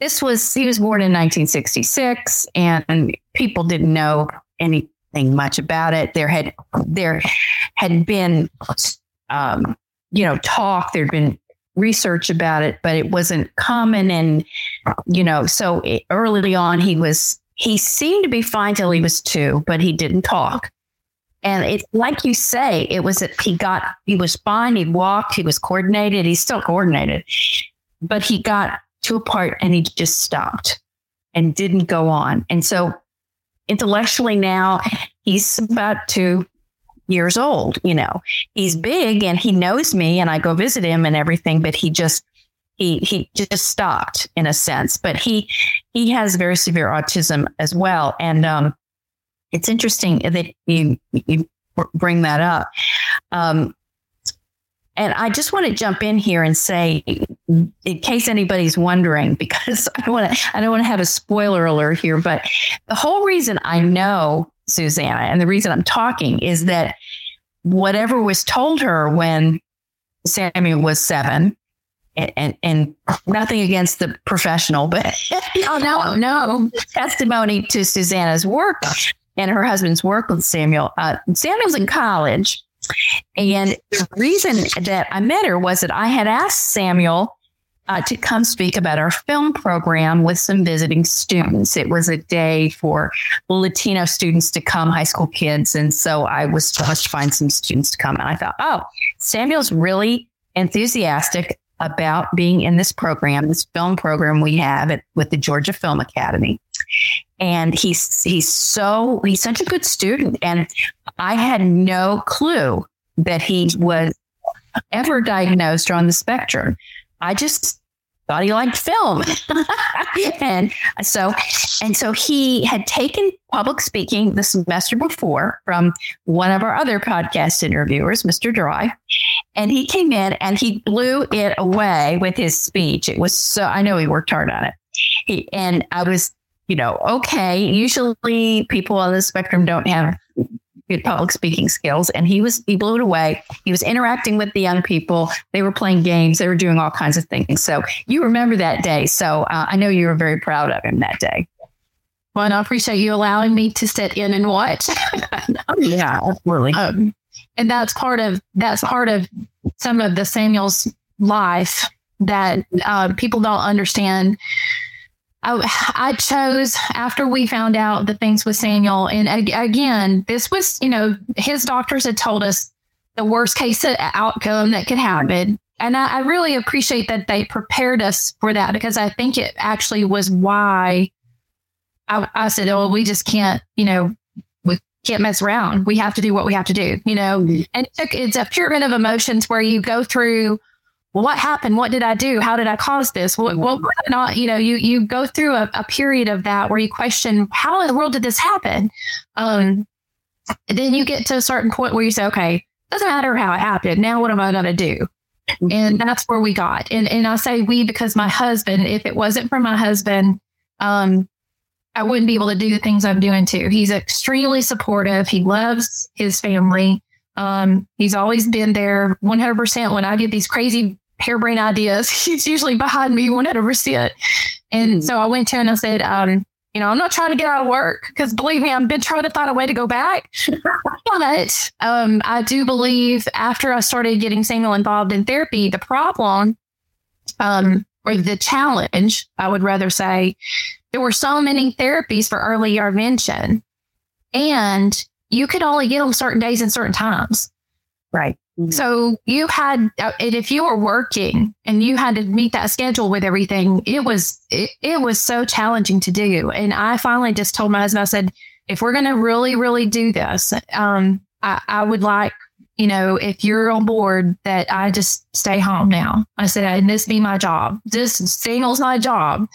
Speaker 1: this was he was born in 1966, and people didn't know anything much about it. There had there had been um, you know talk. There'd been research about it, but it wasn't common. And, you know, so early on, he was, he seemed to be fine till he was two, but he didn't talk. And it's like you say, it was that he got, he was fine. He walked, he was coordinated. He's still coordinated, but he got to a part and he just stopped and didn't go on. And so intellectually now he's about two years old. You know, he's big and he knows me and I go visit him and everything, but he just, he, he just stopped in a sense, but he, he has very severe autism as well. And, um, it's interesting that you, you bring that up. Um, and I just want to jump in here and say, in case anybody's wondering, [laughs] because I want to, I don't want to have a spoiler alert here, but the whole reason I know Suzanna. And the reason I'm talking is that whatever was told her when Samuel was seven, and, and, and nothing against the professional, but [laughs]
Speaker 2: oh no, no
Speaker 1: testimony to Suzanna's work and her husband's work with Samuel. Uh, Samuel's in college, and the reason that I met her was that I had asked Samuel uh, to come speak about our film program with some visiting students. It was a day for Latino students to come, high school kids. And so I was supposed to find some students to come. And I thought, oh, Samuel's really enthusiastic about being in this program, this film program we have at, with the Georgia Film Academy. And he's he's so he's such a good student. And I had no clue that he was ever diagnosed or on the spectrum. I just thought he liked film. [laughs] and so and so he had taken public speaking the semester before from one of our other podcast interviewers, Mr. Dry. And he came in and he blew it away with his speech. It was so I know he worked hard on it. He, and I was, you know, okay. Usually people on the spectrum don't have good public speaking skills and he was he blew it away he was interacting with the young people they were playing games they were doing all kinds of things so you remember that day so uh, i know you were very proud of him that day
Speaker 2: well and i appreciate you allowing me to sit in and watch
Speaker 1: oh, yeah absolutely um,
Speaker 2: and that's part of that's part of some of the samuel's life that uh, people don't understand I, I chose after we found out the things with Samuel. And again, this was, you know, his doctors had told us the worst case outcome that could happen. And I, I really appreciate that they prepared us for that because I think it actually was why I, I said, oh, we just can't, you know, we can't mess around. We have to do what we have to do, you know. Mm-hmm. And it's a pyramid of emotions where you go through well, what happened? What did I do? How did I cause this? What, what not? You know, you you go through a, a, period of that where you question, how in the world did this happen? Um, then you get to a certain point where you say, okay, doesn't matter how it happened. Now, what am I going to do? And that's where we got. And and I say we because my husband, if it wasn't for my husband, um, I wouldn't be able to do the things I'm doing too. He's extremely supportive. He loves his family. Um, he's always been there 100% when I get these crazy harebrained ideas. [laughs] He's usually behind me 100%. And mm-hmm. so I went to him and I said, um, you know, I'm not trying to get out of work because believe me, I've been trying to find a way to go back. [laughs] but um, I do believe after I started getting Samuel involved in therapy, the problem um, or the challenge, I would rather say, there were so many therapies for early intervention. And you could only get them certain days and certain times.
Speaker 1: Right.
Speaker 2: Mm-hmm. So you had, uh, and if you were working and you had to meet that schedule with everything, it was it, it was so challenging to do. And I finally just told my husband, I said, if we're going to really, really do this, um, I, I would like, you know, if you're on board, that I just stay home now. I said, and this be my job. This singles my job.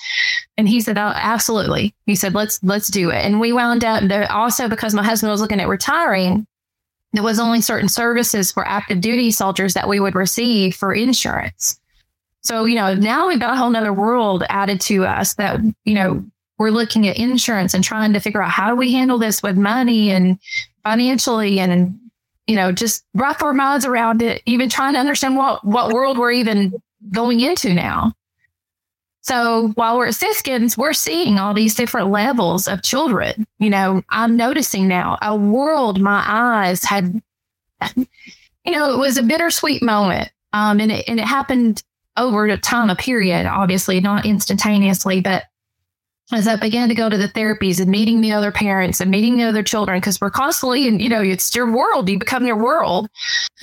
Speaker 2: And he said, oh, absolutely. He said, let's let's do it. And we wound up there also because my husband was looking at retiring there was only certain services for active duty soldiers that we would receive for insurance. So, you know, now we've got a whole nother world added to us that, you know, we're looking at insurance and trying to figure out how do we handle this with money and financially and, you know, just wrap our minds around it, even trying to understand what, what world we're even going into now. So while we're at Siskins, we're seeing all these different levels of children. You know, I'm noticing now a world my eyes had, you know, it was a bittersweet moment. Um, and it, and it happened over a time, a period, obviously not instantaneously, but as I began to go to the therapies and meeting the other parents and meeting the other children, because we're constantly, and you know, it's your world, you become your world.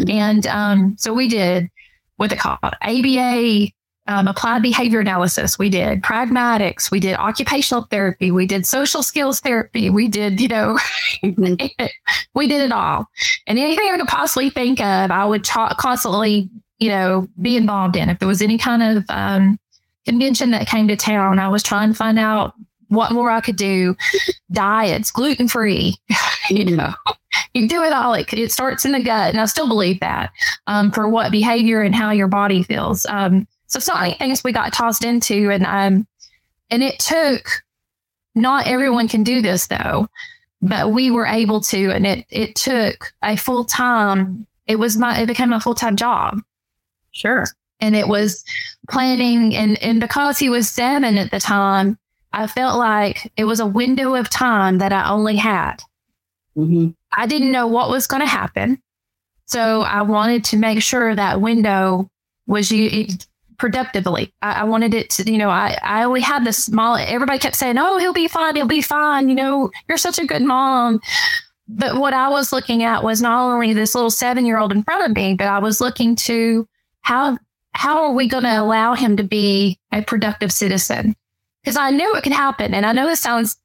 Speaker 2: And um, so we did what they call ABA um, applied behavior analysis. We did pragmatics. We did occupational therapy. We did social skills therapy. We did, you know, [laughs] we did it all. And anything I could possibly think of, I would ta- constantly, you know, be involved in. If there was any kind of um, convention that came to town, I was trying to find out what more I could do. Diets, gluten free, [laughs] you know. You do it all. It, it starts in the gut, and I still believe that um, for what behavior and how your body feels. Um, so so many things we got tossed into, and um, and it took. Not everyone can do this though, but we were able to, and it it took a full time. It was my it became a full time job.
Speaker 1: Sure.
Speaker 2: And it was planning, and and because he was seven at the time, I felt like it was a window of time that I only had. Mm-hmm. I didn't know what was going to happen. So I wanted to make sure that window was you productively. I, I, wanted it to, you know, I, I only had this small, everybody kept saying, oh, he'll be fine. He'll be fine. You know, you're such a good mom. But what I was looking at was not only this little seven year old in front of me, but I was looking to how, how are we going to allow him to be a productive citizen? Because I know it can happen. And I know this sounds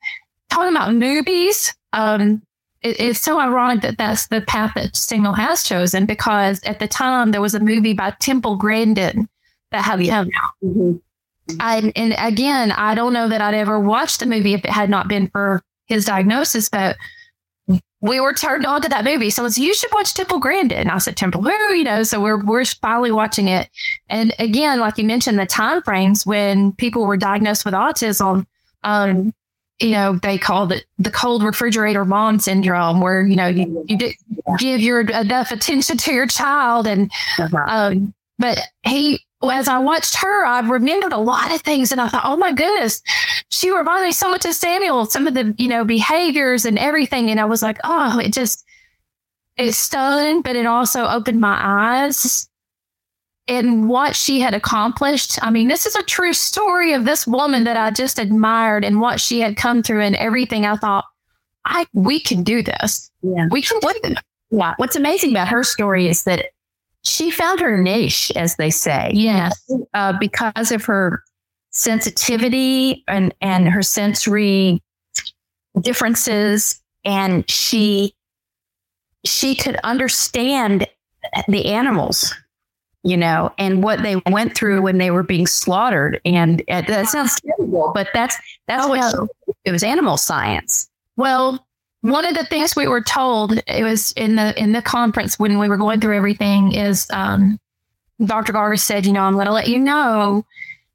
Speaker 2: talking about newbies. Um, it, it's so ironic that that's the path that Samuel has chosen because at the time there was a movie by Temple Grandin that have come out. Mm-hmm. I, and again, I don't know that I'd ever watched the movie if it had not been for his diagnosis, but we were turned on to that movie. So it's, you should watch Temple Grandin. And I said, Temple who? You know, so we're, we're finally watching it. And again, like you mentioned, the time frames when people were diagnosed with autism, um, you know, they called it the cold refrigerator mom syndrome, where, you know, you, you give your enough attention to your child. And, uh-huh. um, but he, as I watched her, I remembered a lot of things and I thought, oh my goodness, she reminded me so much of Samuel, some of the, you know, behaviors and everything. And I was like, oh, it just, it stunned, but it also opened my eyes and what she had accomplished. I mean, this is a true story of this woman that I just admired and what she had come through and everything. I thought, I we can do this.
Speaker 1: Yeah.
Speaker 2: We can do this.
Speaker 1: Yeah. What's amazing about her story is that she found her niche, as they say.
Speaker 2: Yes.
Speaker 1: Uh, because of her sensitivity and, and her sensory differences. And she, she could understand the animals, you know, and what they went through when they were being slaughtered. And uh, that sounds terrible, but that's, that's oh, what it was animal science.
Speaker 2: Well, one of the things we were told it was in the in the conference when we were going through everything is um, Dr. Garger said, you know, I'm going to let you know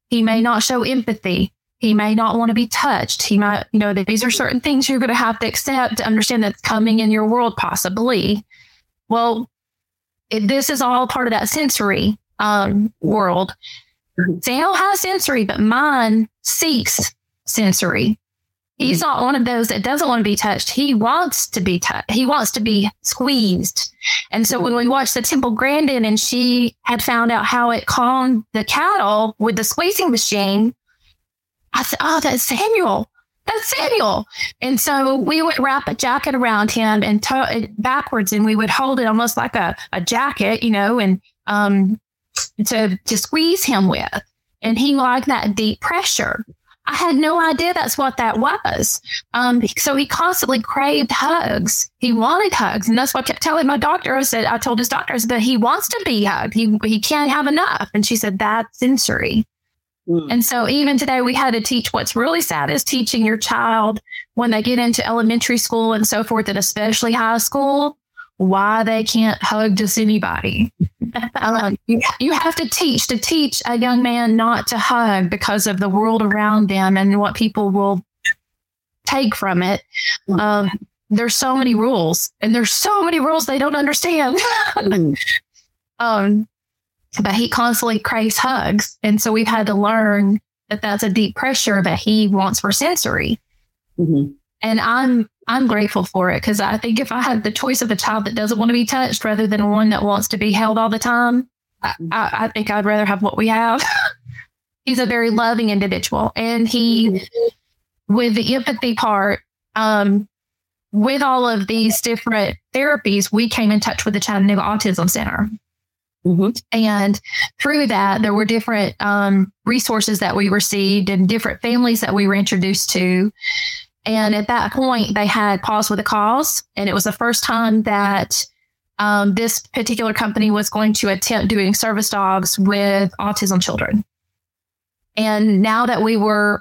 Speaker 2: he may not show empathy. He may not want to be touched. He might, you know, these are certain things you're going to have to accept to understand that's coming in your world, possibly. Well, it, this is all part of that sensory um, world. Samuel has sensory, but mine seeks sensory. He's not one of those that doesn't want to be touched. He wants to be touched. He wants to be squeezed. And so when we watched the Temple Grandin and she had found out how it calmed the cattle with the squeezing machine, I said, Oh, that's Samuel. that's Samuel. And so we would wrap a jacket around him and tow it backwards, and we would hold it almost like a, a jacket, you know, and um, to to squeeze him with. And he liked that deep pressure. I had no idea that's what that was. Um, so he constantly craved hugs. He wanted hugs. And that's what I kept telling my doctor. I said, I told his doctor that he wants to be hugged. He, he can't have enough. And she said, that's sensory. Mm. And so even today we had to teach what's really sad is teaching your child when they get into elementary school and so forth, and especially high school, why they can't hug just anybody. [laughs] um, you, you have to teach to teach a young man not to hug because of the world around them and what people will take from it. Um, there's so many rules, and there's so many rules they don't understand. [laughs] um, but he constantly craves hugs, and so we've had to learn that that's a deep pressure that he wants for sensory. Mm-hmm. And I'm I'm grateful for it because I think if I had the choice of a child that doesn't want to be touched rather than one that wants to be held all the time, I, I, I think I'd rather have what we have. [laughs] He's a very loving individual, and he, with the empathy part, um, with all of these different therapies, we came in touch with the Chattanooga Autism Center. Mm-hmm. And through that, there were different um, resources that we received and different families that we were introduced to. And at that point, they had Paws with a Cause. And it was the first time that um, this particular company was going to attempt doing service dogs with autism children. And now that we were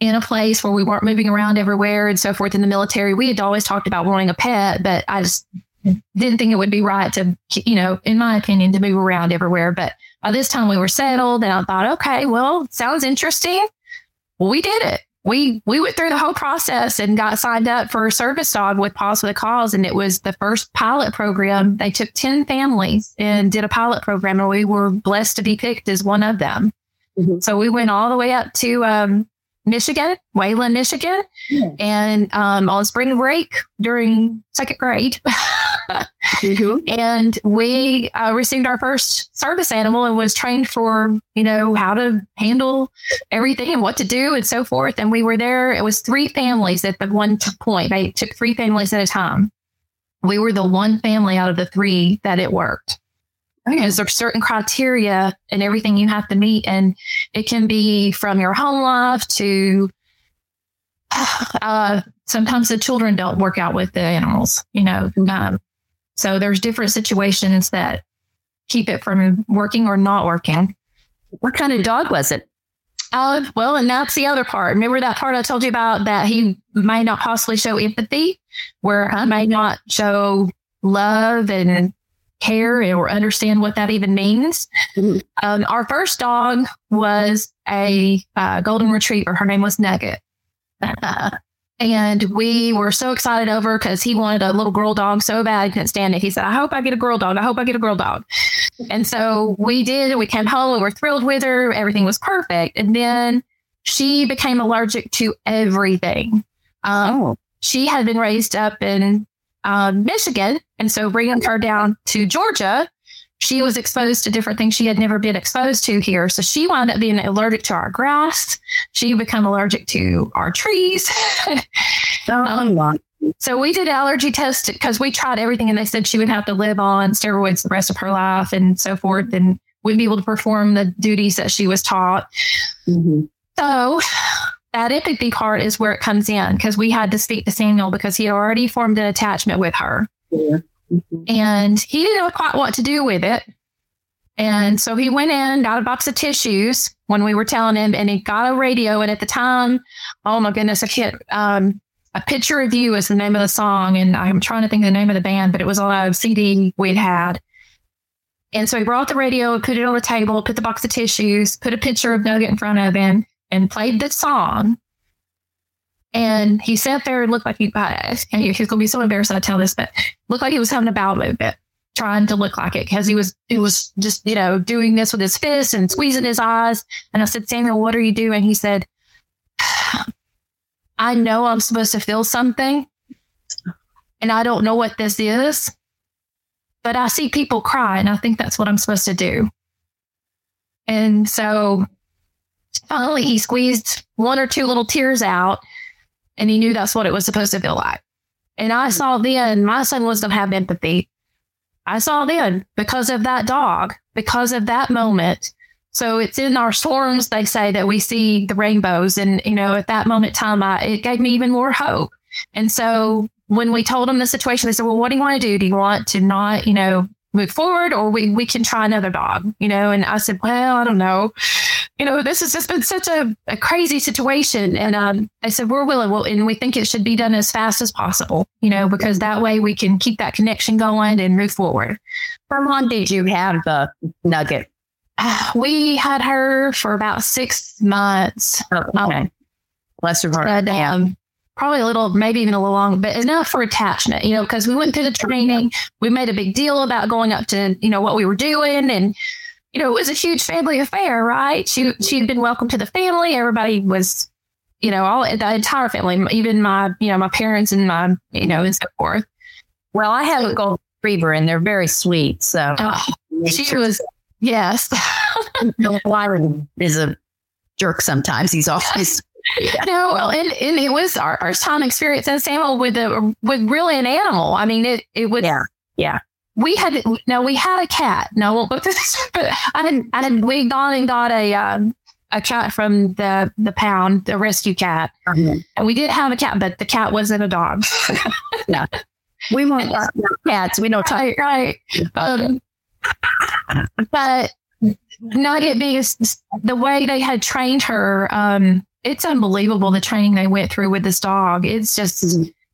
Speaker 2: in a place where we weren't moving around everywhere and so forth in the military, we had always talked about wanting a pet, but I just didn't think it would be right to, you know, in my opinion, to move around everywhere. But by this time we were settled and I thought, okay, well, sounds interesting. Well, we did it we we went through the whole process and got signed up for a service dog with Paws for the Cause, and it was the first pilot program. They took ten families and did a pilot program, and we were blessed to be picked as one of them. Mm-hmm. So we went all the way up to um, Michigan, Wayland, Michigan, yeah. and um, on spring break during second grade. [laughs] mm-hmm. And we uh, received our first service animal and was trained for, you know, how to handle everything and what to do and so forth. And we were there. It was three families at the one point. They took three families at a time. We were the one family out of the three that it worked. Because there's certain criteria and everything you have to meet. And it can be from your home life to [sighs] uh, sometimes the children don't work out with the animals, you know. Um, so there's different situations that keep it from working or not working.
Speaker 1: What kind of dog was it?
Speaker 2: Uh, well, and that's the other part. Remember that part I told you about that he might not possibly show empathy, where he may not show love and care or understand what that even means. Mm-hmm. Um, our first dog was a uh, golden retriever. Her name was Nugget. [laughs] And we were so excited over because he wanted a little girl dog so bad he couldn't stand it. He said, I hope I get a girl dog. I hope I get a girl dog. And so we did. We came home. We were thrilled with her. Everything was perfect. And then she became allergic to everything. Um, oh. She had been raised up in um, Michigan. And so bringing her down to Georgia, she was exposed to different things she had never been exposed to here. So she wound up being allergic to our grass. She became allergic to our trees. [laughs] um, so we did allergy tests because we tried everything and they said she would have to live on steroids the rest of her life and so forth and wouldn't be able to perform the duties that she was taught. Mm-hmm. So that empathy part is where it comes in because we had to speak to Samuel because he already formed an attachment with her. Yeah. Mm-hmm. And he didn't know quite what to do with it. And so he went in, got a box of tissues when we were telling him, and he got a radio. And at the time, oh my goodness, I can't, um, a picture of you is the name of the song. And I'm trying to think of the name of the band, but it was on a CD we'd had. And so he brought the radio, put it on the table, put the box of tissues, put a picture of Nugget in front of him, and played the song. And he sat there and looked like he, uh, he's going to be so embarrassed I tell this, but looked like he was having a bowel movement, trying to look like it because he was, he was just, you know, doing this with his fists and squeezing his eyes. And I said, Samuel, what are you doing? He said, I know I'm supposed to feel something and I don't know what this is, but I see people cry and I think that's what I'm supposed to do. And so finally he squeezed one or two little tears out And he knew that's what it was supposed to feel like. And I saw then my son was not have empathy. I saw then because of that dog, because of that moment. So it's in our storms, they say that we see the rainbows. And, you know, at that moment in time, I, it gave me even more hope. And so when we told them the situation, they said, well, what do you want to do? Do you want to not, you know, move forward or we, we can try another dog, you know? And I said, well, I don't know. You know, this has just been such a, a crazy situation. And um, I said, we're willing. Well, and we think it should be done as fast as possible, you know, because that way we can keep that connection going and move forward.
Speaker 1: How long did you have the nugget? [sighs]
Speaker 2: we had her for about six months.
Speaker 1: Oh, okay. Um, Bless her heart.
Speaker 2: um, probably a little, maybe even a little long, but enough for attachment, you know, because we went through the training. We made a big deal about going up to, you know, what we were doing. And, you know, it was a huge family affair, right? She, she'd been welcome to the family. Everybody was, you know, all the entire family, even my, you know, my parents and my, you know, and so forth.
Speaker 1: Well, I have a golden retriever and they're very sweet. So oh,
Speaker 2: she was, yes. [laughs]
Speaker 1: Byron is a jerk sometimes. He's always [laughs]
Speaker 2: no, well, and, and it was our, our time experience as Samuel with a with really an animal. I mean, it it would
Speaker 1: yeah yeah.
Speaker 2: We had no, we had a cat. No, we'll but [laughs] I didn't. I didn't. We gone and got a um, a cat from the the pound, the rescue cat, mm-hmm. and we did have a cat, but the cat wasn't a dog. [laughs]
Speaker 1: no, we want [laughs] cats. We don't talk
Speaker 2: right. Um, but Nugget being the way they had trained her, um, it's unbelievable the training they went through with this dog. It's just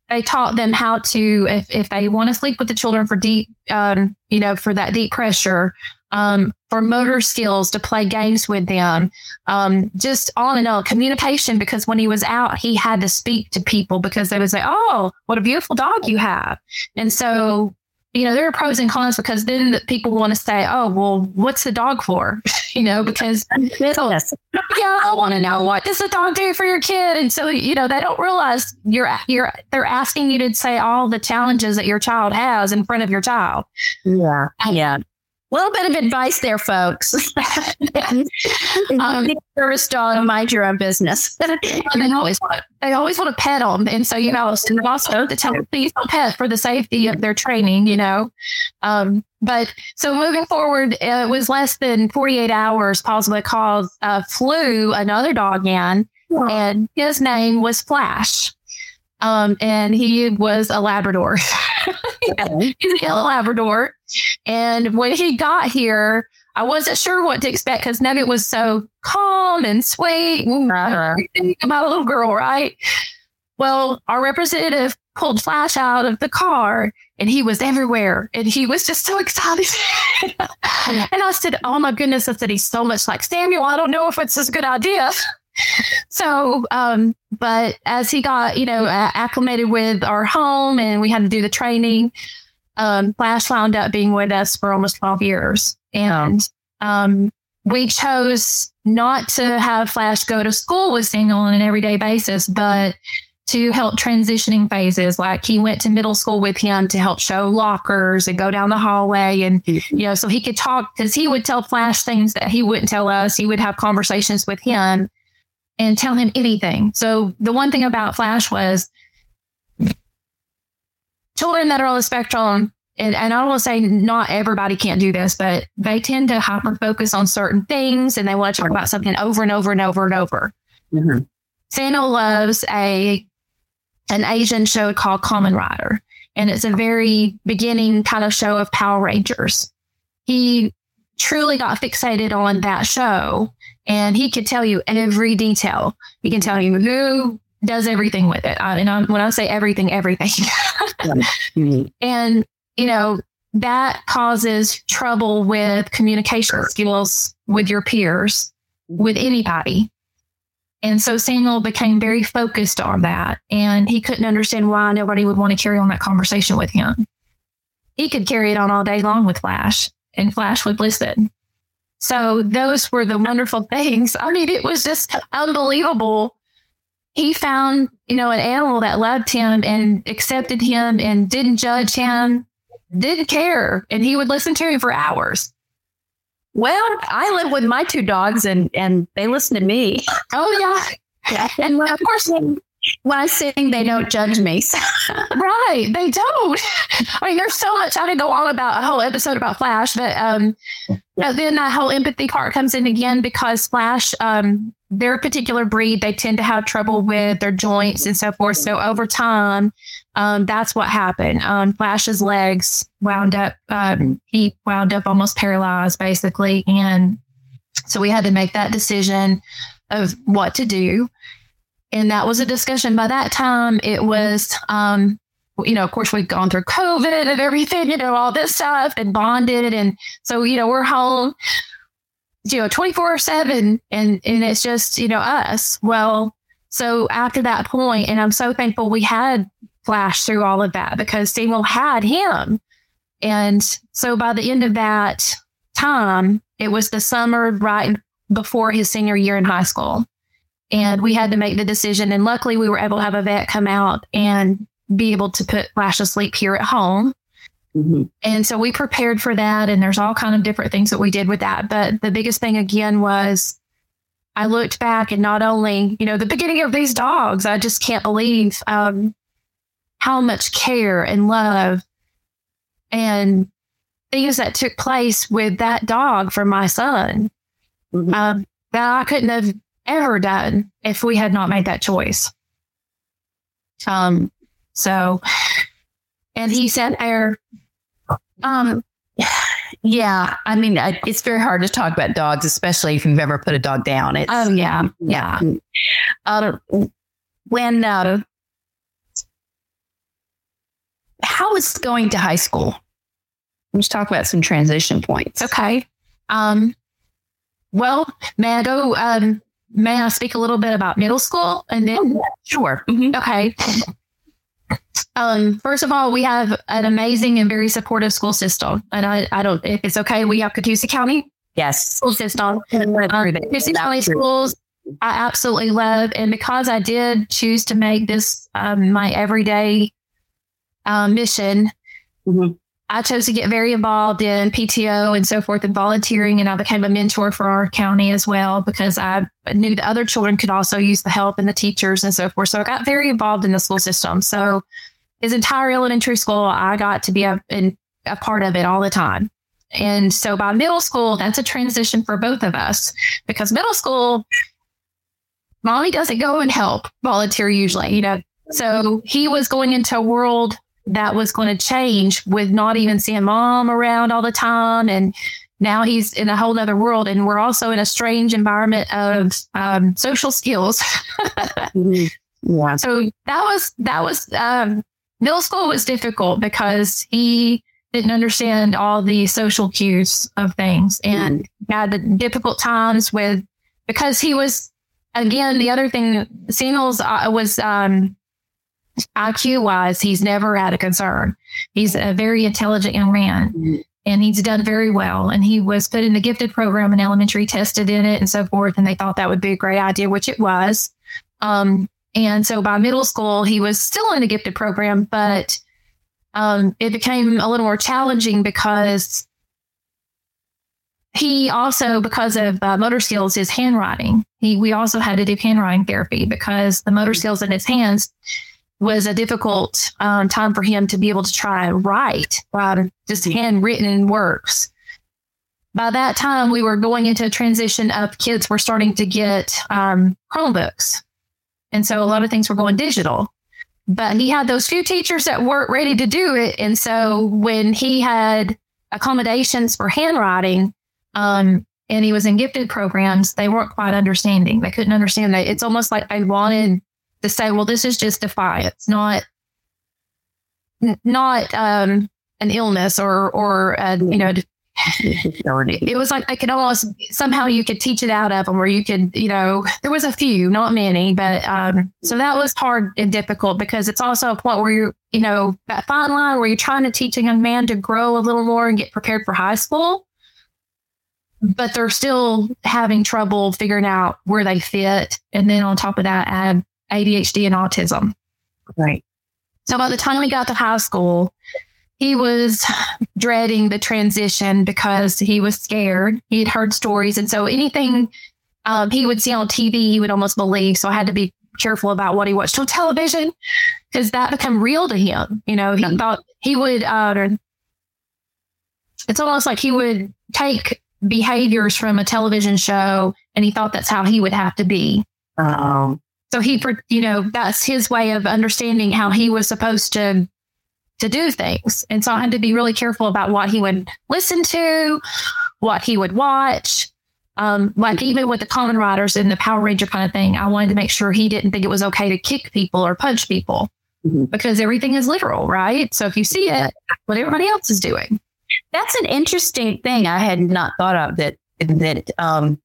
Speaker 2: they taught them how to if if they want to sleep with the children for deep, um, you know, for that deep pressure, um, for motor skills to play games with them, um, just on and on communication. Because when he was out, he had to speak to people because they would say, "Oh, what a beautiful dog you have," and so you know, there are pros and cons because then the people want to say, oh, well, what's the dog for? [laughs] you know, because [laughs] yeah, I want to know what does the dog do for your kid? And so, you know, they don't realize you're, you're, they're asking you to say all the challenges that your child has in front of your child.
Speaker 1: Yeah. Yeah little bit of advice there, folks. [laughs] um, service dog, mind your own business.
Speaker 2: they always want they always want to pet them, and so you know, and also to tell them please don't pet for the safety of their training. You know, um, but so moving forward, it was less than forty eight hours. Possibly caused uh, flew another dog in, and his name was Flash. Um, and he was a Labrador. [laughs] [laughs] He's a Labrador. And when he got here, I wasn't sure what to expect because Nugget was so calm and sweet. Uh-huh. A little girl, right? Well, our representative pulled Flash out of the car and he was everywhere and he was just so [laughs] excited. and I said, Oh my goodness, I said, he's so much like Samuel. I don't know if it's a good idea so, um, but as he got, you know, acclimated with our home and we had to do the training, um, Flash wound up being with us for almost 12 years. And, um, we chose not to have Flash go to school with Samuel on an everyday basis, but to help transitioning phases. Like he went to middle school with him to help show lockers and go down the hallway. And, you know, so he could talk because he would tell Flash things that he wouldn't tell us. He would have conversations with him and tell him anything. So the one thing about Flash was children that are on the spectrum, and, and I will say not everybody can't do this, but they tend to hyper focus on certain things and they want to talk about something over and over and over and over. Mm-hmm. Samuel loves a an Asian show called Kamen Rider, and it's a very beginning kind of show of Power Rangers. He truly got fixated on that show and he could tell you every detail. He can tell you who does everything with it. I, and I, when I say everything, everything. [laughs] and, you know, that causes trouble with communication skills with your peers, with anybody. And so Samuel became very focused on that. And he couldn't understand why nobody would want to carry on that conversation with him. He could carry it on all day long with Flash, and Flash would listen. So those were the wonderful [laughs] things. I mean, it was just unbelievable. He found, you know, an animal that loved him and accepted him and didn't judge him, didn't care, and he would listen to him for hours.
Speaker 1: Well, I live with my two dogs and and they listen to me.
Speaker 2: Oh yeah. yeah. And of course
Speaker 1: when I sing, they don't judge me. [laughs]
Speaker 2: right. They don't. I mean, there's so much I could go on about a whole episode about Flash, but um, then that whole empathy part comes in again because Flash, um, their particular breed, they tend to have trouble with their joints and so forth. So over time, um, that's what happened. Um, Flash's legs wound up, um, he wound up almost paralyzed basically. And so we had to make that decision of what to do. And that was a discussion. By that time, it was, um, you know, of course, we've gone through COVID and everything, you know, all this stuff and bonded. And so, you know, we're home, you know, 24 seven and, and it's just, you know, us. Well, so after that point, and I'm so thankful we had Flash through all of that because Samuel had him. And so by the end of that time, it was the summer right before his senior year in high school. And we had to make the decision. And luckily, we were able to have a vet come out and be able to put Flash to sleep here at home. Mm-hmm. And so we prepared for that. And there's all kind of different things that we did with that. But the biggest thing again was I looked back and not only, you know, the beginning of these dogs, I just can't believe um, how much care and love and things that took place with that dog for my son mm-hmm. um, that I couldn't have ever done if we had not made that choice. Um, so, and he said, "Air,
Speaker 1: Um, yeah, I mean, it's very hard to talk about dogs, especially if you've ever put a dog down. It's,
Speaker 2: oh yeah, yeah.
Speaker 1: Uh, when uh, how was going to high school? Let's talk about some transition points.
Speaker 2: Okay. Um, well, may I go? Um, may I speak a little bit about middle school and then?
Speaker 1: Sure.
Speaker 2: Mm-hmm. [laughs] Okay. Um, first of all, we have an amazing and very supportive school system. And I, I don't, if it's okay, we have Catoosa County.
Speaker 1: Yes.
Speaker 2: School system. Um, Catoosa County schools, I absolutely love. And because I did choose to make this um, my everyday uh, mission, mm-hmm. I chose to get very involved in PTO and so forth and volunteering. And I became a mentor for our county as well because I knew the other children could also use the help and the teachers and so forth. So I got very involved in the school system. So his entire elementary school, I got to be a, a part of it all the time. And so by middle school, that's a transition for both of us because middle school, mommy doesn't go and help volunteer usually, you know. So he was going into a world that was going to change with not even seeing mom around all the time. And now he's in a whole other world. And we're also in a strange environment of um, social skills. [laughs] yeah. So that was, that was, um, middle school was difficult because he didn't understand all the social cues of things and mm-hmm. had the difficult times with, because he was, again, the other thing, Samuel's uh, was, um, IQ wise, he's never had a concern. He's a very intelligent young man and he's done very well. And he was put in the gifted program in elementary, tested in it and so forth. And they thought that would be a great idea, which it was. Um, and so by middle school, he was still in the gifted program, but um, it became a little more challenging because he also, because of uh, motor skills, his handwriting, he, we also had to do handwriting therapy because the motor skills in his hands was a difficult um, time for him to be able to try and write, um, just handwritten works. By that time, we were going into a transition of kids were starting to get um, Chromebooks. And so a lot of things were going digital. But he had those few teachers that weren't ready to do it. And so when he had accommodations for handwriting, um, and he was in gifted programs, they weren't quite understanding. They couldn't understand that. It's almost like they wanted to say, well, this is just defiance, not not um, an illness or or uh, you know. it was like I could almost somehow you could teach it out of them, or you could, you know, there was a few, not many, but um, so that was hard and difficult because it's also a point where you're, you know, that fine line where you're trying to teach a young man to grow a little more and get prepared for high school, but they're still having trouble figuring out where they fit, and then on top of that, add ADHD and autism.
Speaker 1: Right.
Speaker 2: So by the time we got to high school, he was dreading the transition because he was scared. He had heard stories. And so anything um, he would see on TV, he would almost believe. So I had to be careful about what he watched on television because that became real to him. You know, he thought he would, uh, it's almost like he would take behaviors from a television show and he thought that's how he would have to be.
Speaker 1: Um,
Speaker 2: so he, you know, that's his way of understanding how he was supposed to to do things. And so I had to be really careful about what he would listen to, what he would watch. Um, like even with the Kamen Riders and the Power Ranger kind of thing, I wanted to make sure he didn't think it was okay to kick people or punch people mm-hmm. because everything is literal, right? So if you see it, what everybody else is doing.
Speaker 1: That's an interesting thing I had not thought of that that um,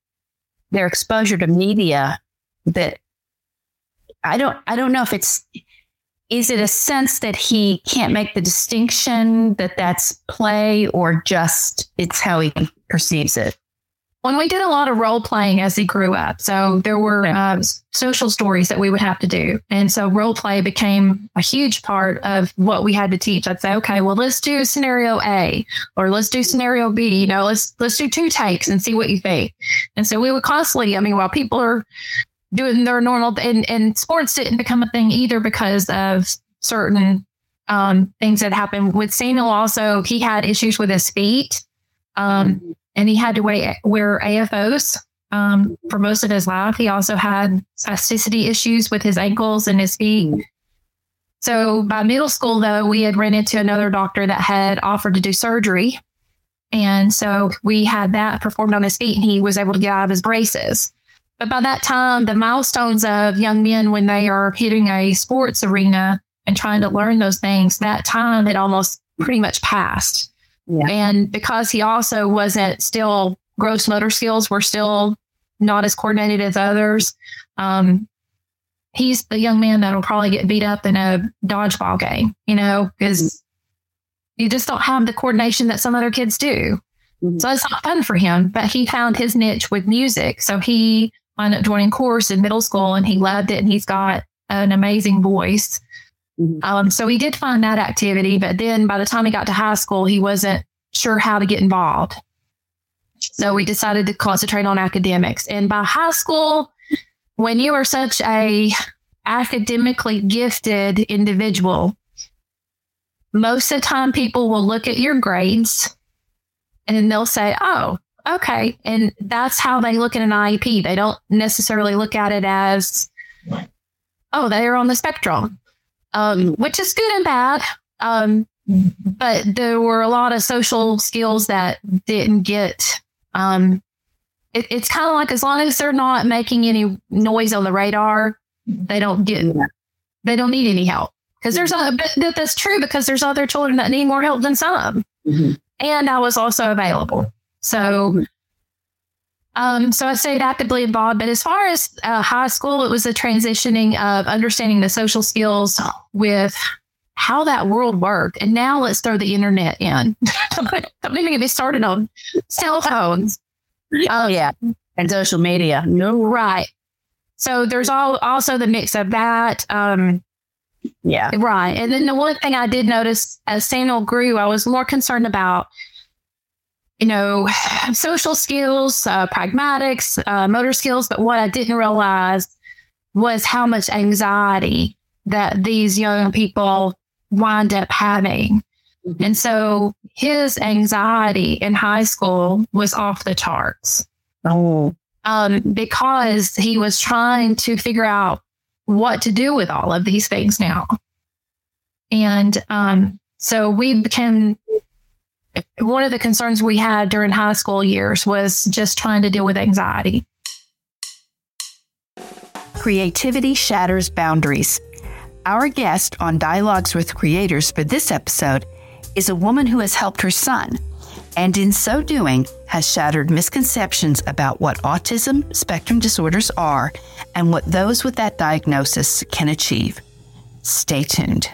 Speaker 1: their exposure to media that I don't I don't know if it's is it a sense that he can't make the distinction that that's play or just it's how he perceives it?
Speaker 2: When we did a lot of role playing as he grew up, so there were uh, social stories that we would have to do, and so role play became a huge part of what we had to teach. I'd say, okay, well, let's do scenario A, or let's do scenario B. You know, let's let's do two takes and see what you think. And so we would constantly, I mean, while people are doing their normal and, and sports didn't become a thing either because of certain um, things that happened with Samuel. Also, he had issues with his feet, um, and he had to wear, wear AFOs um, for most of his life. He also had spasticity issues with his ankles and his feet. So by middle school, though, we had ran into another doctor that had offered to do surgery. And so we had that performed on his feet, and he was able to get out of his braces. But by that time, the milestones of young men when they are hitting a sports arena and trying to learn those things, that time had almost pretty much passed. Yeah. And because he also wasn't still gross motor skills were still not as coordinated as others, um, he's the young man that'll probably get beat up in a dodgeball game, you know, because mm-hmm. you just don't have the coordination that some other kids do. Mm-hmm. So it's not fun for him, but he found his niche with music. So he up joining chorus in middle school and he loved it and he's got an amazing voice. Mm-hmm. Um, so he did find that activity, but then by the time he got to high school, he wasn't sure how to get involved. So we decided to concentrate on academics. And by high school, when you are such a academically gifted individual, most of the time people will look at your grades and they'll say, oh, Okay. And that's how they look at an IEP. They don't necessarily look at it as, oh, they're on the spectrum, um, which is good and bad. Um, but there were a lot of social skills that didn't get, um, it, it's kind of like as long as they're not making any noise on the radar, they don't get, they don't need any help. Because there's a, but that's true because there's other children that need more help than some. Mm-hmm. And I was also available. So, um, so I stayed actively involved. But as far as uh, high school, it was a transitioning of understanding the social skills with how that world worked. And now let's throw the internet in. [laughs] Don't even get me started on cell phones.
Speaker 1: Oh yeah, and social media.
Speaker 2: No, right. So there's all also the mix of that. Um,
Speaker 1: yeah,
Speaker 2: right. And then the one thing I did notice as Samuel grew, I was more concerned about you know, social skills, uh, pragmatics, uh, motor skills. But what I didn't realize was how much anxiety that these young people wind up having. Mm-hmm. And so his anxiety in high school was off the charts.
Speaker 1: Oh.
Speaker 2: Um, because he was trying to figure out what to do with all of these things now. And um, so we became one of the concerns we had during high school years was just trying to deal with anxiety.
Speaker 1: Creativity shatters boundaries. Our guest on Dialogues with Creators for this episode is a woman who has helped her son, and in so doing, has shattered misconceptions about what autism spectrum disorders are and what those with that diagnosis can achieve. Stay tuned.